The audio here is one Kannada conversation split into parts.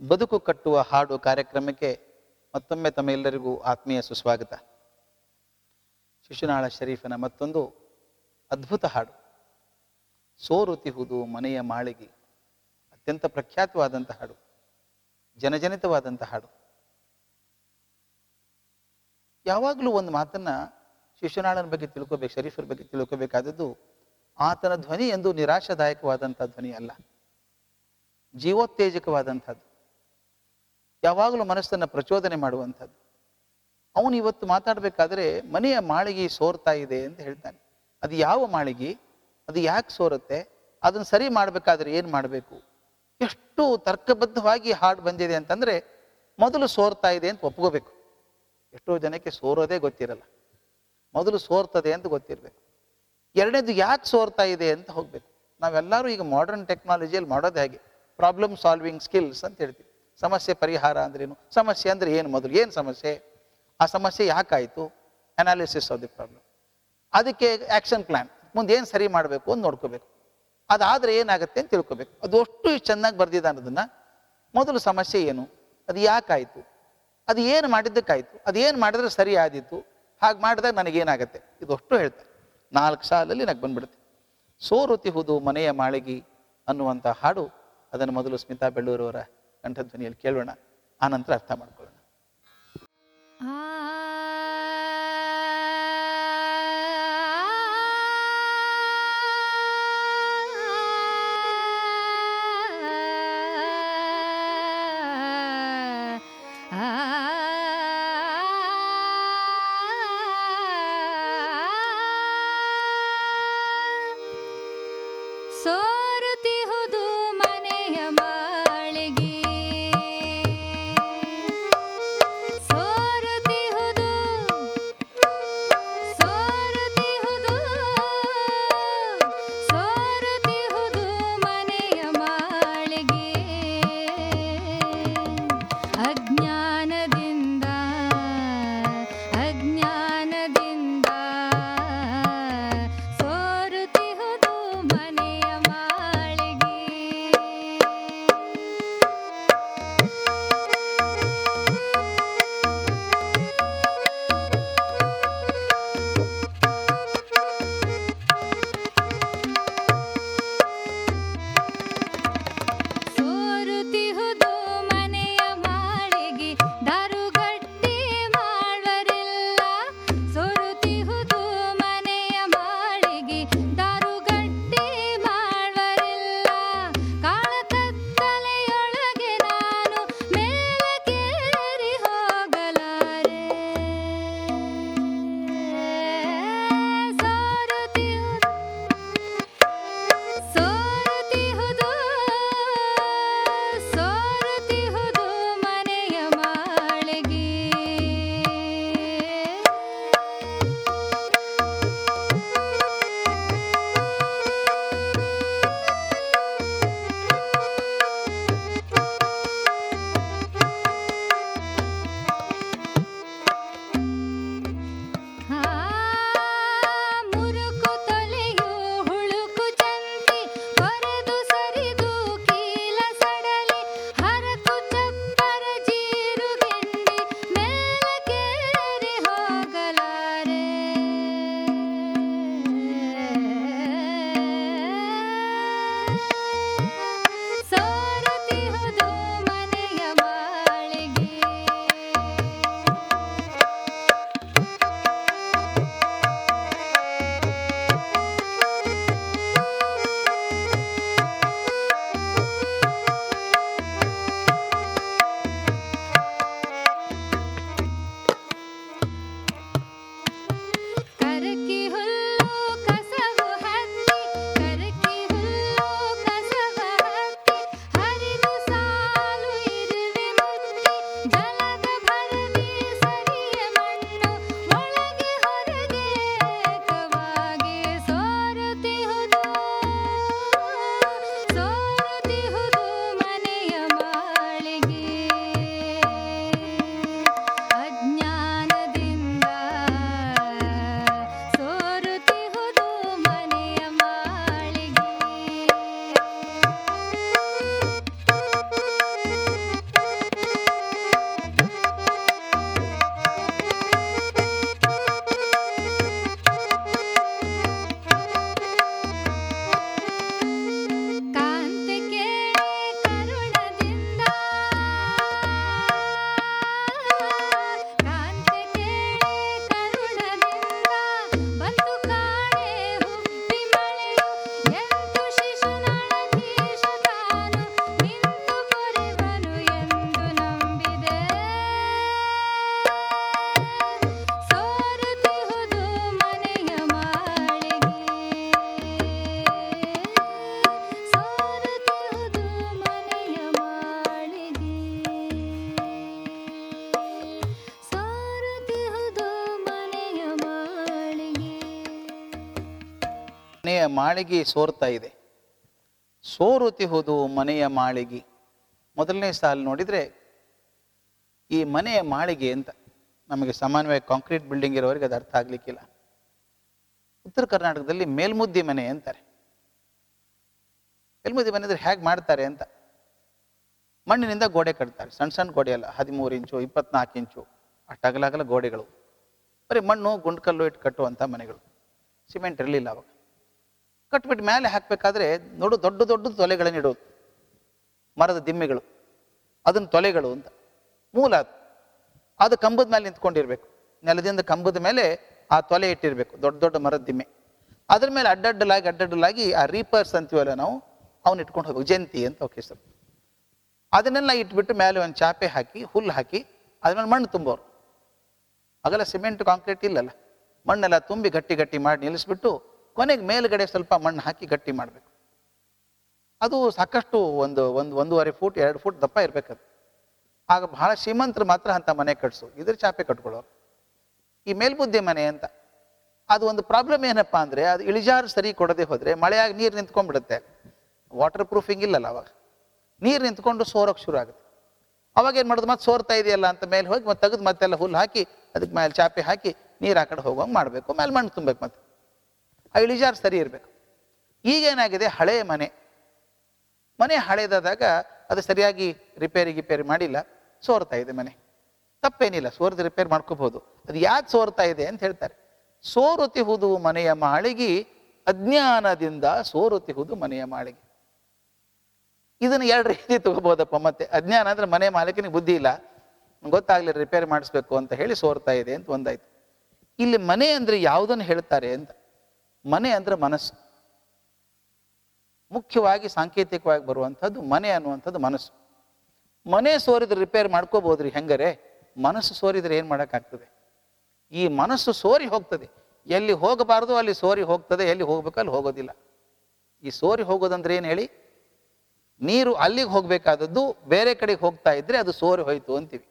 ಬದುಕು ಕಟ್ಟುವ ಹಾಡು ಕಾರ್ಯಕ್ರಮಕ್ಕೆ ಮತ್ತೊಮ್ಮೆ ತಮ್ಮೆಲ್ಲರಿಗೂ ಆತ್ಮೀಯ ಸುಸ್ವಾಗತ. ಶಿಶುನಾಳ ಶರೀಫನ ಮತ್ತೊಂದು ಅದ್ಭುತ ಹಾಡು. ಸೋರುತಿಹುದು ಮನೆಯ ಮಾಳಿಗೆ. ಅತ್ಯಂತ ಪ್ರಖ್ಯಾತವಾದಂಥ ಹಾಡು. ಜನಜನಿತವಾದಂಥ ಹಾಡು. ಯಾವಾಗಲೂ ಒಂದು ಮಾತನ್ನ ಶಿಶುನಾಳನ ಬಗ್ಗೆ ತಿಳ್ಕೋಬೇಕು, ಶರೀಫರ ಬಗ್ಗೆ ತಿಳ್ಕೋಬೇಕಾದದ್ದು ಆತನ ಧ್ವನಿ ಎಂದು ನಿರಾಶಾದಾಯಕವಾದಂಥ ಧ್ವನಿ ಅಲ್ಲ. ಜೀವೋತ್ತೇಜಕವಾದಂಥದ್ದು ಯಾವಾಗಲೂ ಮನಸ್ಸನ್ನು ಪ್ರಚೋದನೆ ಮಾಡುವಂಥದ್ದು. ಅವನು ಇವತ್ತು ಮಾತಾಡಬೇಕಾದ್ರೆ, ಮನೆಯ ಮಾಳಿಗೆ ಸೋರ್ತಾ ಇದೆ ಅಂತ ಹೇಳ್ತಾನೆ. ಅದು ಯಾವ ಮಾಳಿಗೆ? ಅದು ಯಾಕೆ ಸೋರುತ್ತೆ? ಅದನ್ನು ಸರಿ ಮಾಡಬೇಕಾದ್ರೆ ಏನು ಮಾಡಬೇಕು? ಎಷ್ಟು ತರ್ಕಬದ್ಧವಾಗಿ ಹಾಡು ಬಂದಿದೆ ಅಂತಂದ್ರೆ, ಮೊದಲು ಸೋರ್ತಾ ಇದೆ ಅಂತ ಒಪ್ಕೋಬೇಕು. ಎಷ್ಟೋ ಜನಕ್ಕೆ ಸೋರೋದೇ ಗೊತ್ತಿರಲ್ಲ. ಮೊದಲು ಸೋರ್ತದೆ ಅಂತ ಗೊತ್ತಿರಬೇಕು. ಎರಡನೇದು ಯಾಕೆ ಸೋರ್ತಾ ಇದೆ ಅಂತ ಹೋಗಬೇಕು. ನಾವೆಲ್ಲರೂ ಈಗ ಮಾಡರ್ನ್ ಟೆಕ್ನಾಲಜಿಯಲ್ಲಿ ಮಾಡೋದು ಹೇಗೆ. ಪ್ರಾಬ್ಲಮ್ ಸಾಲ್ವಿಂಗ್ ಸ್ಕಿಲ್ಸ್ ಅಂತ ಹೇಳ್ತೀವಿ. ಸಮಸ್ಯೆ ಪರಿಹಾರ ಅಂದ್ರೇನು? ಸಮಸ್ಯೆ ಅಂದರೆ ಏನು ಮೊದಲು? ಏನು ಸಮಸ್ಯೆ? ಆ ಸಮಸ್ಯೆ ಯಾಕಾಯಿತು? ಅನಾಲಿಸಿಸ್ ಆಫ್ ದಿ ಪ್ರಾಬ್ಲಮ್ ಅದಕ್ಕೆ ಆ್ಯಕ್ಷನ್ ಪ್ಲ್ಯಾನ್ ಮುಂದೆ ಏನು ಸರಿ ಮಾಡಬೇಕು ಅಂತ ನೋಡ್ಕೋಬೇಕು. ಅದಾದರೆ ಏನಾಗುತ್ತೆ ಅಂತ ತಿಳ್ಕೊಬೇಕು. ಅದು ಅಷ್ಟು ಚೆನ್ನಾಗಿ ಬರ್ದಿದೆ ಅನ್ನೋದನ್ನು ಮೊದಲು ಸಮಸ್ಯೆ ಏನು? ಅದು ಯಾಕಾಯಿತು? ಅದು ಏನು ಮಾಡಿದ್ದಕ್ಕಾಯಿತು? ಅದು ಏನು ಮಾಡಿದ್ರೆ ಸರಿ ಆದಿತ್ತು ಹಾಗೆ ಮಾಡಿದಾಗ ನನಗೇನಾಗತ್ತೆ? ಇದು ಅಷ್ಟು ಹೇಳ್ತಾರೆ ನಾಲ್ಕು ಸಾಲಲ್ಲಿ ನನಗೆ ಬಂದ್ಬಿಡುತ್ತೆ. ಸೋರುತಿಹುದು ಮನೆಯ ಮಾಳಿಗೆ ಅನ್ನುವಂಥ ಹಾಡು ಅದನ್ನು ಮೊದಲು ಸ್ಮಿತಾ ಬೆಳ್ಳೂರವರ ಕಂಠಧ್ವನಿಯಲ್ಲಿ ಕೇಳೋಣ ಆನಂತರ ಅರ್ಥ ಮಾಡ್ಕೊಳ್ಳೋಣ ಸೋರುತಿಹುದು ಮನೆಯ ಮಾಳಿಗೆ ಸೋರ್ತಾ ಇದೆ. ಸೋರುತಿಹುದು ಮನೆಯ ಮಾಳಿಗೆ. ಮೊದಲನೇ ಸಾಲು ನೋಡಿದರೆ ಈ ಮನೆಯ ಮಾಳಿಗೆ ಅಂತ. ನಮಗೆ ಸಾಮಾನ್ಯವಾಗಿ ಕಾಂಕ್ರೀಟ್ ಬಿಲ್ಡಿಂಗ್ ಇರೋವರೆಗೆ ಅದು ಅರ್ಥ ಆಗಲಿಕ್ಕಿಲ್ಲ. ಉತ್ತರ ಕರ್ನಾಟಕದಲ್ಲಿ ಮೇಲ್ಮುದ್ದಿ ಮನೆ ಅಂತಾರೆ. ಮೇಲ್ಮುದ್ದಿ ಮನೆ ಅಂದರೆ ಹೇಗೆ ಮಾಡ್ತಾರೆ ಅಂತ. ಮಣ್ಣಿನಿಂದ ಗೋಡೆ ಕಟ್ತಾರೆ. ಸಣ್ಣ ಸಣ್ಣ ಗೋಡೆ ಅಲ್ಲ, ಹದಿಮೂರು ಇಂಚು, ಇಪ್ಪತ್ನಾಲ್ಕು ಇಂಚು ಅಷ್ಟು ಅಗಲ ಗೋಡೆಗಳು. ಬರೀ ಮಣ್ಣು, ಗುಂಡ್ಕಲ್ಲು ಇಟ್ಟು ಕಟ್ಟುವಂಥ ಮನೆಗಳು. ಸಿಮೆಂಟ್ ಇರಲಿಲ್ಲ ಅವಾಗ. ಕಟ್ಬಿಟ್ಟು ಮೇಲೆ ಹಾಕಬೇಕಾದ್ರೆ ನೋಡು ದೊಡ್ಡ ದೊಡ್ಡ ತೊಲೆಗಳನ್ನು ಇಡೋದು. ಮರದ ದಿಮ್ಮೆಗಳು ಅದನ್ನು ತೊಲೆಗಳು ಅಂತ. ಮೂಲ ಅದು. ಅದು ಕಂಬದ ಮೇಲೆ ನಿಂತ್ಕೊಂಡಿರ್ಬೇಕು. ನೆಲದಿಂದ ಕಂಬದ ಮೇಲೆ ಆ ತೊಲೆ ಇಟ್ಟಿರಬೇಕು, ದೊಡ್ಡ ದೊಡ್ಡ ಮರದ ದಿಮ್ಮೆ. ಅದ್ರ ಮೇಲೆ ಅಡ್ಡಡ್ಡಲಾಗಿ ಅಡ್ಡಡ್ಡಲಾಗಿ ಆ ರೀಪರ್ಸ್ ಅಂತೀವಲ್ಲ ನಾವು ಅವನ್ನ ಇಟ್ಕೊಂಡು ಹೋಗ್ಬೇಕು. ಜಂತಿ ಅಂತ ಓಕೆ ಸರ್. ಅದನ್ನೆಲ್ಲ ಇಟ್ಬಿಟ್ಟು ಮೇಲೆ ಒಂದು ಚಾಪೆ ಹಾಕಿ, ಹುಲ್ಲು ಹಾಕಿ ಅದ್ರ ಮೇಲೆ ಮಣ್ಣು ತುಂಬೋರು. ಅಗಲ ಸಿಮೆಂಟ್, ಕಾಂಕ್ರೀಟ್ ಇಲ್ಲಲ್ಲ. ಮಣ್ಣೆಲ್ಲ ತುಂಬಿ ಗಟ್ಟಿ ಗಟ್ಟಿ ಮಾಡಿ ನಿಲ್ಲಿಸ್ಬಿಟ್ಟು ಕೊನೆಗೆ ಮೇಲುಗಡೆ ಸ್ವಲ್ಪ ಮಣ್ಣು ಹಾಕಿ ಗಟ್ಟಿ ಮಾಡಬೇಕು. ಅದು ಸಾಕಷ್ಟು ಒಂದು ಒಂದು, ಒಂದೂವರೆ ಫೂಟ್, ಎರಡು ಫೂಟ್ ದಪ್ಪ ಇರಬೇಕದು. ಆಗ ಬಹಳ ಶ್ರೀಮಂತರು ಮಾತ್ರ ಅಂತ ಮನೆ ಕಟ್ಸು. ಇದ್ರ ಚಾಪೆ ಕಟ್ಕೊಳ್ಳೋರು. ಈ ಮೇಲ್ಬುದ್ಧಿ ಮನೆ ಅಂತ. ಅದು ಒಂದು ಪ್ರಾಬ್ಲಮ್ ಏನಪ್ಪ ಅಂದರೆ, ಅದು ಇಳಿಜಾರು ಸರಿ ಕೊಡದೆ ಹೋದರೆ ಮಳೆಯಾಗಿ ನೀರು ನಿಂತ್ಕೊಂಡ್ಬಿಡುತ್ತೆ. ವಾಟರ್ ಪ್ರೂಫಿಂಗ್ ಇಲ್ಲಲ್ಲ ಅವಾಗ. ನೀರು ನಿಂತ್ಕೊಂಡು ಸೋರೋಕೆ ಶುರು ಆಗುತ್ತೆ. ಅವಾಗ ಏನು ಮಾಡೋದು, ಮತ್ತೆ ಸೋರ್ತಾ ಇದೆಯಲ್ಲ? ಅಂತ ಮೇಲೆ ಹೋಗಿ ಮತ್ತೆ ತೆಗೆದು ಮತ್ತೆಲ್ಲ ಹುಲ್ಲು ಹಾಕಿ ಅದಕ್ಕೆ ಮೇಲೆ ಚಾಪೆ ಹಾಕಿ ನೀರು ಆ ಕಡೆ ಹೋಗೋಂಗೆ ಮಾಡಬೇಕು. ಮೇಲೆ ಮಣ್ಣು ತುಂಬಬೇಕು ಮತ್ತೆ. ಆ ಇಳಿಜಾರು ಸರಿ ಇರಬೇಕು. ಈಗೇನಾಗಿದೆ? ಹಳೆಯ ಮನೆ. ಮನೆ ಹಳೆದಾದಾಗ ಅದು ಸರಿಯಾಗಿ ರಿಪೇರಿ ಗಿಪೇರಿ ಮಾಡಿಲ್ಲ. ಸೋರ್ತಾ ಇದೆ ಮನೆ. ತಪ್ಪೇನಿಲ್ಲ, ಸೋರ್ದು ರಿಪೇರ್ ಮಾಡ್ಕೋಬಹುದು. ಅದು ಯಾಕೆ ಸೋರ್ತಾ ಇದೆ ಅಂತ ಹೇಳ್ತಾರೆ. ಸೋರುತಿಹುದು ಮನೆಯ ಮಾಳಿಗೆ, ಅಜ್ಞಾನದಿಂದ ಸೋರುತಿಹುದು ಮನೆಯ ಮಾಳಿಗೆ. ಇದನ್ನು ಎರಡು ರೀತಿ ತಗೋಬೋದಪ್ಪ ಮತ್ತೆ. ಅಜ್ಞಾನ ಅಂದ್ರೆ ಮನೆ ಮಾಲೀಕನಿಗೆ ಬುದ್ಧಿ ಇಲ್ಲ. ಗೊತ್ತಾಗ್ಲಿ ರಿಪೇರ್ ಮಾಡಿಸ್ಬೇಕು ಅಂತ ಹೇಳಿ ಸೋರ್ತಾ ಇದೆ ಅಂತ ಒಂದಾಯ್ತು. ಇಲ್ಲಿ ಮನೆ ಅಂದ್ರೆ ಯಾವುದನ್ನು ಹೇಳ್ತಾರೆ ಅಂತ? ಮನೆ ಅಂದ್ರೆ ಮನಸ್ಸು. ಮುಖ್ಯವಾಗಿ ಸಾಂಕೇತಿಕವಾಗಿ ಬರುವಂಥದ್ದು ಮನೆ ಅನ್ನುವಂಥದ್ದು ಮನಸ್ಸು. ಮನೆ ಸೋರಿದ್ರೆ ರಿಪೇರ್ ಮಾಡ್ಕೋಬೋದ್ರಿ ಹೆಂಗರೆ? ಮನಸ್ಸು ಸೋರಿದ್ರೆ ಏನು ಮಾಡೋಕ್ಕಾಗ್ತದೆ? ಈ ಮನಸ್ಸು ಸೋರಿ ಹೋಗ್ತದೆ. ಎಲ್ಲಿ ಹೋಗಬಾರ್ದು ಅಲ್ಲಿ ಸೋರಿ ಹೋಗ್ತದೆ, ಎಲ್ಲಿ ಹೋಗ್ಬೇಕು ಅಲ್ಲಿ ಹೋಗೋದಿಲ್ಲ. ಈ ಸೋರಿ ಹೋಗೋದಂದ್ರೆ ಏನು ಹೇಳಿ? ನೀರು ಅಲ್ಲಿಗೆ ಹೋಗಬೇಕಾದದ್ದು ಬೇರೆ ಕಡೆಗೆ ಹೋಗ್ತಾ ಇದ್ರೆ ಅದು ಸೋರಿ ಹೋಯ್ತು ಅಂತೀವಿ.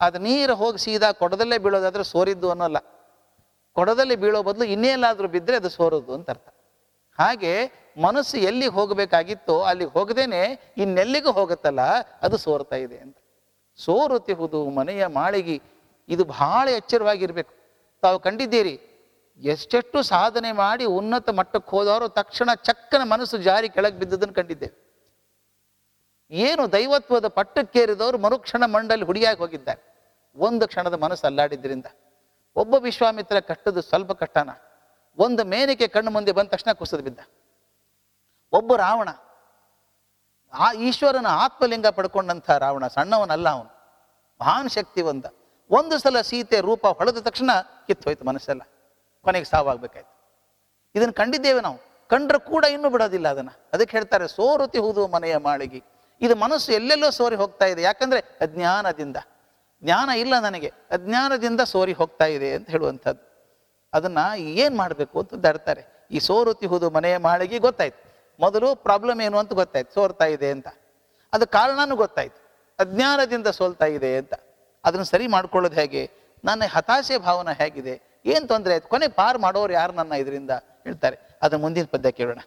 ಅದು ನೀರು ಹೋಗಿ ಸೀದಾ ಕೊಡದಲ್ಲೇ ಬೀಳೋದಾದ್ರೆ ಸೋರಿದ್ದು ಅನ್ನೋಲ್ಲ. ಕೊಡದಲ್ಲಿ ಬೀಳೋ ಬದಲು ಇನ್ನೇನಾದರೂ ಬಿದ್ದರೆ ಅದು ಸೋರೋದು ಅಂತ ಅರ್ಥ. ಹಾಗೆ ಮನಸ್ಸು ಎಲ್ಲಿ ಹೋಗಬೇಕಾಗಿತ್ತೋ ಅಲ್ಲಿಗೆ ಹೋಗದೇನೆ ಇನ್ನೆಲ್ಲಿಗೂ ಹೋಗುತ್ತಲ್ಲ, ಅದು ಸೋರ್ತಾ ಇದೆ ಅಂತ. ಸೋರುತ್ತಿಹುದು ಮನೆಯ ಮಾಳಿಗೆ, ಇದು ಬಹಳ ಎಚ್ಚರವಾಗಿರಬೇಕು. ತಾವು ಕಂಡಿದ್ದೀರಿ, ಎಷ್ಟೆಷ್ಟು ಸಾಧನೆ ಮಾಡಿ ಉನ್ನತ ಮಟ್ಟಕ್ಕೆ ಹೋದವರು ತಕ್ಷಣ ಚಕ್ಕನ ಮನಸ್ಸು ಜಾರಿ ಕೆಳಗೆ ಬಿದ್ದದನ್ನು ಕಂಡಿದ್ದೇವೆ. ಏನು ದೈವತ್ವದ ಪಟ್ಟಕ್ಕೇರಿದವರು ಮರುಕ್ಷಣ ಮಂಡಲಿ ಹುಡಿಯಾಗಿ ಹೋಗಿದ್ದಾರೆ. ಒಂದು ಕ್ಷಣದ ಮನಸ್ಸು ಅಲ್ಲಾಡಿದ್ರಿಂದ. ಒಬ್ಬ ವಿಶ್ವಾಮಿತ್ರ ಕಟ್ಟದು ಸ್ವಲ್ಪ ಕಟ್ಟನ ಒಂದು ಮೇನಿಕೆ ಕಣ್ಣು ಮುಂದೆ ಬಂದ ತಕ್ಷಣ ಕುಸಿದು ಬಿದ್ದ. ಒಬ್ಬ ರಾವಣ, ಆ ಈಶ್ವರನ ಆತ್ಮಲಿಂಗ ಪಡ್ಕೊಂಡಂಥ ರಾವಣ, ಸಣ್ಣವನಲ್ಲ ಅವನು. ಮಹಾನ್ ಶಕ್ತಿವಂತ ಒಂದು. ಸಲ ಸೀತೆ ರೂಪ ಹೊಳೆದ ತಕ್ಷಣ ಕಿತ್ತೋಯ್ತು ಮನಸ್ಸೆಲ್ಲ. ಕೊನೆಗೆ ಸಾವಾಗಬೇಕಾಯ್ತು. ಇದನ್ನು ಕಂಡಿದ್ದೇವೆ ನಾವು. ಕಂಡ್ರೆ ಕೂಡ ಇನ್ನೂ ಬಿಡೋದಿಲ್ಲ ಅದನ್ನ. ಅದಕ್ಕೆ ಹೇಳ್ತಾರೆ, ಸೋರುತಿ ಹೂದು ಮನೆಯ ಮಾಳಿಗೆ. ಇದು ಮನಸ್ಸು ಎಲ್ಲೆಲ್ಲೋ ಸೋರಿ ಹೋಗ್ತಾ ಇದೆ. ಯಾಕಂದ್ರೆ ಅಜ್ಞಾನದಿಂದ. ಜ್ಞಾನ ಇಲ್ಲ ನನಗೆ. ಅಜ್ಞಾನದಿಂದ ಸೋರಿ ಹೋಗ್ತಾ ಇದೆ ಅಂತ ಹೇಳುವಂಥದ್ದು. ಅದನ್ನ ಏನು ಮಾಡಬೇಕು ಅಂತ ದಡ್ತಾರೆ ಈ ಸೋರುತಿ ಹೋದು ಮನೆಯ ಮಾಳಿಗೆ ಗೊತ್ತಾಯ್ತು. ಮೊದಲು ಪ್ರಾಬ್ಲಮ್ ಏನು ಅಂತ ಗೊತ್ತಾಯ್ತು. ಸೋರ್ತಾ ಇದೆ ಅಂತ. ಅದು ಕಾರಣನೂ ಗೊತ್ತಾಯ್ತು. ಅಜ್ಞಾನದಿಂದ ಸೋಲ್ತಾ ಇದೆ ಅಂತ. ಅದನ್ನು ಸರಿ ಮಾಡ್ಕೊಳ್ಳೋದು ಹೇಗೆ? ನನ್ನ ಹತಾಶೆ ಭಾವನೆ ಹೇಗಿದೆ? ಏನು ತೊಂದರೆ ಆಯ್ತು? ಕೊನೆ ಪಾರ್ ಮಾಡೋರು ಯಾರು ನನ್ನ ಇದರಿಂದ? ಹೇಳ್ತಾರೆ. ಅದನ್ನು ಮುಂದಿನ ಪದ್ಯ ಕೇಳೋಣ.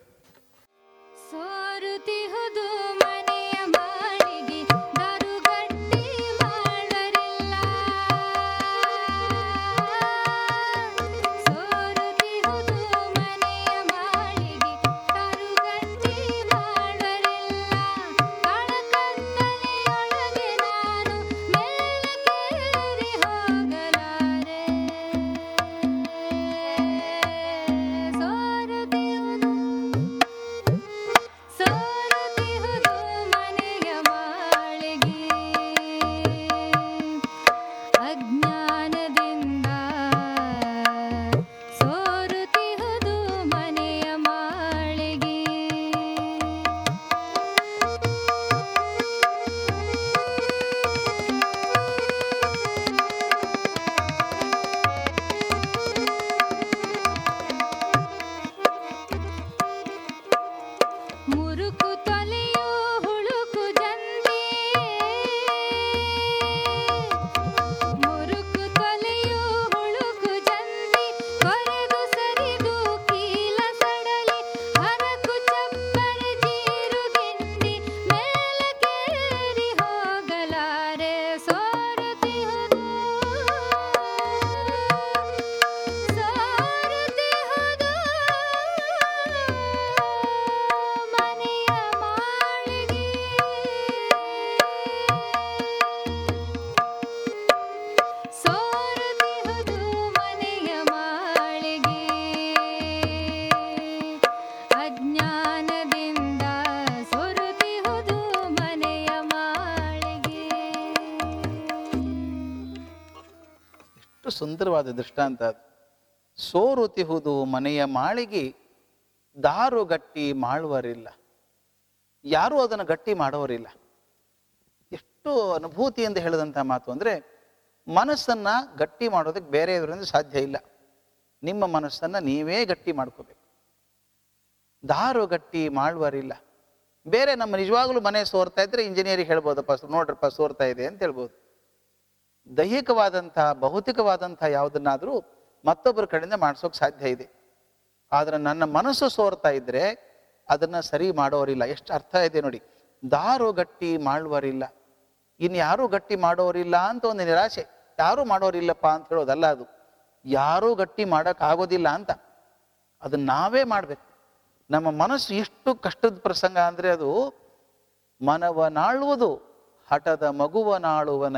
ಸುಂದರವಾದ ದೃಷ್ಟಾಂತ ಅದು. ಸೋರು ತಿಹುದು ಮನೆಯ ಮಾಳಿಗೆ ದಾರು ಗಟ್ಟಿ ಮಾಡುವರಿಲ್ಲ ಯಾರೂ ಅದನ್ನು ಗಟ್ಟಿ ಮಾಡೋರಿಲ್ಲ. ಎಷ್ಟು ಅನುಭೂತಿಯಿಂದ ಹೇಳಿದಂಥ ಮಾತು ಅಂದರೆ, ಮನಸ್ಸನ್ನ ಗಟ್ಟಿ ಮಾಡೋದಕ್ಕೆ ಬೇರೆ ಇದರಿಂದ ಸಾಧ್ಯ ಇಲ್ಲ. ನಿಮ್ಮ ಮನಸ್ಸನ್ನ ನೀವೇ ಗಟ್ಟಿ ಮಾಡ್ಕೋಬೇಕು. ದಾರು ಗಟ್ಟಿ ಮಾಡುವರಿಲ್ಲ ಬೇರೆ ನಮ್ಮ ನಿಜವಾಗ್ಲೂ ಮನೆ ಸೋರ್ತಾ ಇದ್ರೆ ಇಂಜಿನಿಯರಿಗೆ ಹೇಳ್ಬೋದಪ್ಪ ನೋಡ್ರಪ್ಪ ಸೋರ್ತಾ ಇದೆ ಅಂತ ಹೇಳ್ಬೋದು. ದೈಹಿಕವಾದಂತಹ, ಭೌತಿಕವಾದಂತಹ ಯಾವುದನ್ನಾದರೂ ಮತ್ತೊಬ್ಬರ ಕಡೆಯಿಂದ ಮಾಡಿಸೋಕೆ ಸಾಧ್ಯ ಇದೆ. ಆದರೆ ನನ್ನ ಮನಸ್ಸು ಸೋರ್ತಾ ಇದ್ರೆ ಅದನ್ನ ಸರಿ ಮಾಡೋರಿಲ್ಲ. ಎಷ್ಟು ಅರ್ಥ ಇದೆ ನೋಡಿ. ದಾರು ಗಟ್ಟಿ ಮಾಡುವರಿಲ್ಲ. ಇನ್ಯಾರೂ ಯಾರೂ ಗಟ್ಟಿ ಮಾಡೋರಿಲ್ಲ ಅಂತ ಒಂದು ನಿರಾಶೆ. ಯಾರೂ ಮಾಡೋರಿಲ್ಲಪ್ಪ ಅಂತ ಹೇಳೋದಲ್ಲ ಅದು. ಯಾರೂ ಗಟ್ಟಿ ಮಾಡೋಕ್ಕಾಗೋದಿಲ್ಲ ಅಂತ. ಅದನ್ನು ನಾವೇ ಮಾಡಬೇಕು. ನಮ್ಮ ಮನಸ್ಸು ಎಷ್ಟು ಕಷ್ಟದ ಪ್ರಸಂಗ ಅಂದರೆ ಅದು ಮನವನಾಳುವುದು, ಹಠದ ಮಗುವನಾಳುವನ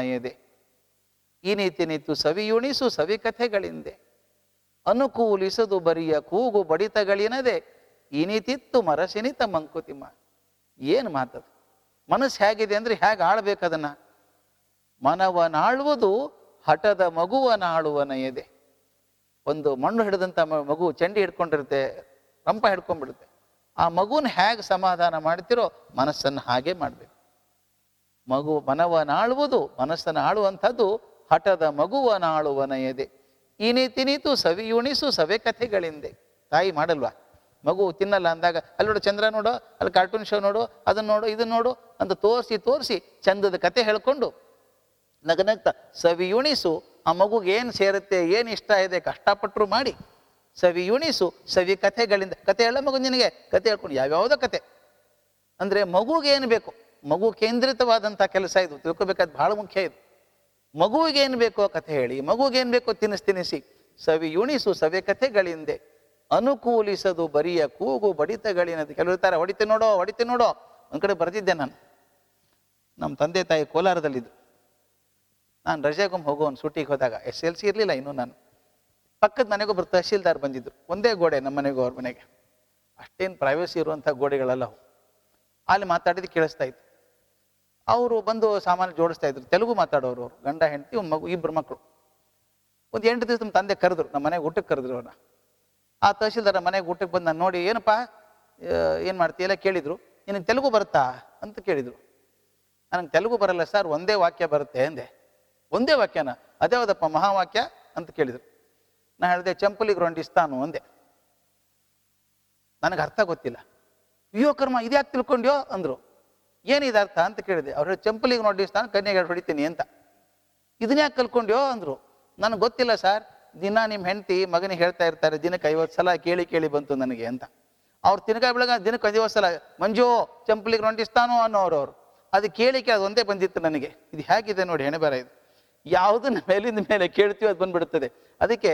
ಎದೆ ಇನಿತಿನಿತು ಸವಿಯುಣಿಸು ಸವಿಕಥೆಗಳಿಂದೆ ಅನುಕೂಲಿಸದು ಬರಿಯ ಕೂಗು ಬಡಿತಗಳಿನದೆ. ಇನಿತಿತ್ತು ಮರಸಿನಿತ ಮಂಕುತಿಮ್ಮ. ಏನು ಮಾತದು? ಮನಸ್ಸು ಹೇಗಿದೆ ಅಂದ್ರೆ ಹೇಗೆ ಆಳ್ಬೇಕು ಅದನ್ನ ಮನವನಾಳುವುದು ಹಠದ ಮಗುವನಾಳುವನ ಎದೆ ಒಂದು ಮಣ್ಣು ಹಿಡಿದಂಥ ಮಗು ಚಂಡಿ ಹಿಡ್ಕೊಂಡಿರುತ್ತೆ, ರಂಪ ಹಿಡ್ಕೊಂಡ್ಬಿಡುತ್ತೆ. ಆ ಮಗುನ ಹೇಗೆ ಸಮಾಧಾನ ಮಾಡ್ತಿರೋ ಮನಸ್ಸನ್ನು ಹಾಗೆ ಮಾಡಬೇಕು. ಮಗು ಮನವನಾಳುವುದು ಮನಸ್ಸನ್ನು ಆಳುವಂಥದ್ದು ಹಠದ ಮಗುವನಾಳುವನ ಎದೆ ಇನಿ ತಿನಿತು ಸವಿಯುಣಿಸು ಸವೆ ಕಥೆಗಳಿಂದೆ ತಾಯಿ ಮಾಡಲ್ವಾ? ಮಗು ತಿನ್ನಲ್ಲ ಅಂದಾಗ, ಅಲ್ಲಿ ನೋಡು ಚಂದ್ರ ನೋಡು, ಅಲ್ಲಿ ಕಾರ್ಟೂನ್ ಶೋ ನೋಡು ಅದನ್ನ ನೋಡು ಇದನ್ನ ನೋಡು ಅಂತ ತೋರಿಸಿ ತೋರಿಸಿ ಚಂದದ ಕತೆ ಹೇಳ್ಕೊಂಡು ನಗನಗ್ತ ಸವಿಯುಣಿಸು, ಆ ಮಗುಗೆ ಏನು ಸೇರುತ್ತೆ, ಏನು ಇಷ್ಟ ಇದೆ ಕಷ್ಟಪಟ್ಟರು ಮಾಡಿ ಸವಿಯುಣಿಸು ಸವಿ ಕಥೆಗಳಿಂದ ಕತೆ ಹೇಳ ಮಗು ನಿನಗೆ? ಕತೆ ಹೇಳ್ಕೊಂಡು ಯಾವ್ಯಾವುದೋ ಕತೆ. ಅಂದರೆ ಮಗುಗೆ ಏನು ಬೇಕು? ಮಗು ಕೇಂದ್ರಿತವಾದಂಥ ಕೆಲಸ ಇದು. ತಿಳ್ಕೊಬೇಕಾದ್ ಭಾಳ ಮುಖ್ಯ ಇದು. ಮಗುವಿಗೆ ಏನು ಬೇಕೋ ಕಥೆ ಹೇಳಿ ಮಗುಗೇನು ಬೇಕೋ ತಿನಿಸು ತಿನಿಸಿ ಸವಿ ಉಣಿಸು ಸವೆ ಕಥೆಗಳಿಂದೆ. ಅನುಕೂಲಿಸದು ಬರಿಯ ಕೂಗು ಬಡಿತಗಳಿನದು. ಕೆಲವರು ಹೊಡಿತೆ ನೋಡೋ ಹೊಡಿತೆ ನೋಡೋ. ಒಂದು ಕಡೆ ಬರೆದಿದ್ದೆ ನಾನು. ನಮ್ಮ ತಂದೆ ತಾಯಿ ಕೋಲಾರದಲ್ಲಿದ್ದು ನಾನು ರಜೆಗೊಮ್ಮೆ ಹೋಗೋನ್ ಸೂಟಿಗೆ ಹೋದಾಗ. ಎಸ್ ಎಲ್ ಸಿ ಇರಲಿಲ್ಲ ಇನ್ನೂ ನಾನು. ಪಕ್ಕದ ಮನೆಗೊಬ್ಬರು ತಹಶೀಲ್ದಾರ್ ಬಂದಿದ್ದರು ಒಂದೇ ಗೋಡೆ ನಮ್ಮ ಮನೆಗೂ ಅವ್ರ ಮನೆಗೆ. ಅಷ್ಟೇನು ಪ್ರೈವಸಿ ಇರುವಂಥ ಗೋಡೆಗಳಲ್ಲ ಅವು. ಅಲ್ಲಿ ಮಾತಾಡಿದ್ದು ಕೇಳಿಸ್ತಾ ಇತ್ತು. ಅವರು ಬಂದು ಸಾಮಾನ್ಯ ಜೋಡಿಸ್ತಾ ಇದ್ರು. ತೆಲುಗು ಮಾತಾಡೋರು ಅವರು, ಗಂಡ, ಹೆಂಡತಿ, ಮಗು ಇಬ್ಬರು ಮಕ್ಕಳು ಒಂದು ಎಂಟು ದಿವಸ ನಮ್ಮ ತಂದೆ ಕರೆದ್ರು, ನಮ್ಮ ಮನೆಗೆ ಊಟಕ್ಕೆ ಕರೆದ್ರು ಅವ್ರನ್ನ. ಆ ತಹಶೀಲ್ದಾರ ಮನೆಗೆ ಊಟಕ್ಕೆ ಬಂದು ನಾನು ನೋಡಿ, ಏನಪ್ಪ ಏನು ಮಾಡ್ತೀಯಲ್ಲ ಕೇಳಿದ್ರು. ನಿನಗೆ ತೆಲುಗು ಬರುತ್ತಾ? ಅಂತ ಕೇಳಿದ್ರು. ನನಗೆ ತೆಲುಗು ಬರಲ್ಲ ಸರ್, ಒಂದೇ ವಾಕ್ಯ ಬರುತ್ತೆ ಅಂದೆ. ಒಂದೇ ವಾಕ್ಯನ, ಅದೇ ಹೌದಪ್ಪ ಮಹಾವಾಕ್ಯ ಅಂತ ಕೇಳಿದ್ರು. ನಾನು ಹೇಳಿದೆ ಚಂಪಲಿ ಗ್ರೊಂಡಿಸ್ತಾನು ಅಂದೆ. ನನಗೆ ಅರ್ಥ ಗೊತ್ತಿಲ್ಲ. ಯುವಕರ್ಮ ಕರ್ಮ, ಇದ್ಯಾಕೆ ತಿಳ್ಕೊಂಡ್ಯೋ? ಅಂದ್ರು. ಏನಿದೆ ಅರ್ಥ ಅಂತ ಕೇಳಿದೆ. ಅವ್ರು ಚಂಪಲಿಗೆ ನೋಡಿಸ್ತಾನೆ ಕನ್ಯೆಗೆ ಹೊಡಿತೀನಿ ಅಂತ. ಇದನ್ನ ಯಾಕೆ ಕಲ್ಕೊಂಡ್ಯೋ ಅಂದರು. ನನಗೆ ಗೊತ್ತಿಲ್ಲ ಸರ್, ದಿನ ನಿಮ್ಮ ಹೆಂಡತಿ ಮಗನಿಗೆ ಹೇಳ್ತಾ ಇರ್ತಾರೆ, ದಿನಕ್ಕೆ ಐವತ್ತು ಸಲ ಕೇಳಿ ಕೇಳಿ ಬಂತು ನನಗೆ ಅಂತ. ಅವ್ರು ತಿನಕಾಯಿ ಬೆಳಗ ದಿನಕ್ಕೆ ಐವತ್ತು ಸಲ, ಮಂಜು ಚಂಪಲಿಗೆ ರೊಂಡಿಸ್ತಾನೋ ಅನ್ನೋರು ಅವರು. ಅದು ಕೇಳಿಕೆ ಅದು ಒಂದೇ ಬಂದಿತ್ತು ನನಗೆ. ಇದು ಹೇಗಿದೆ ನೋಡಿ, ಹೆಣೆ ಬರ ಇದು. ಯಾವುದನ್ನ ಮೇಲಿಂದ ಮೇಲೆ ಕೇಳ್ತೀವೋ ಅದು ಬಂದ್ಬಿಡುತ್ತದೆ ಅದಕ್ಕೆ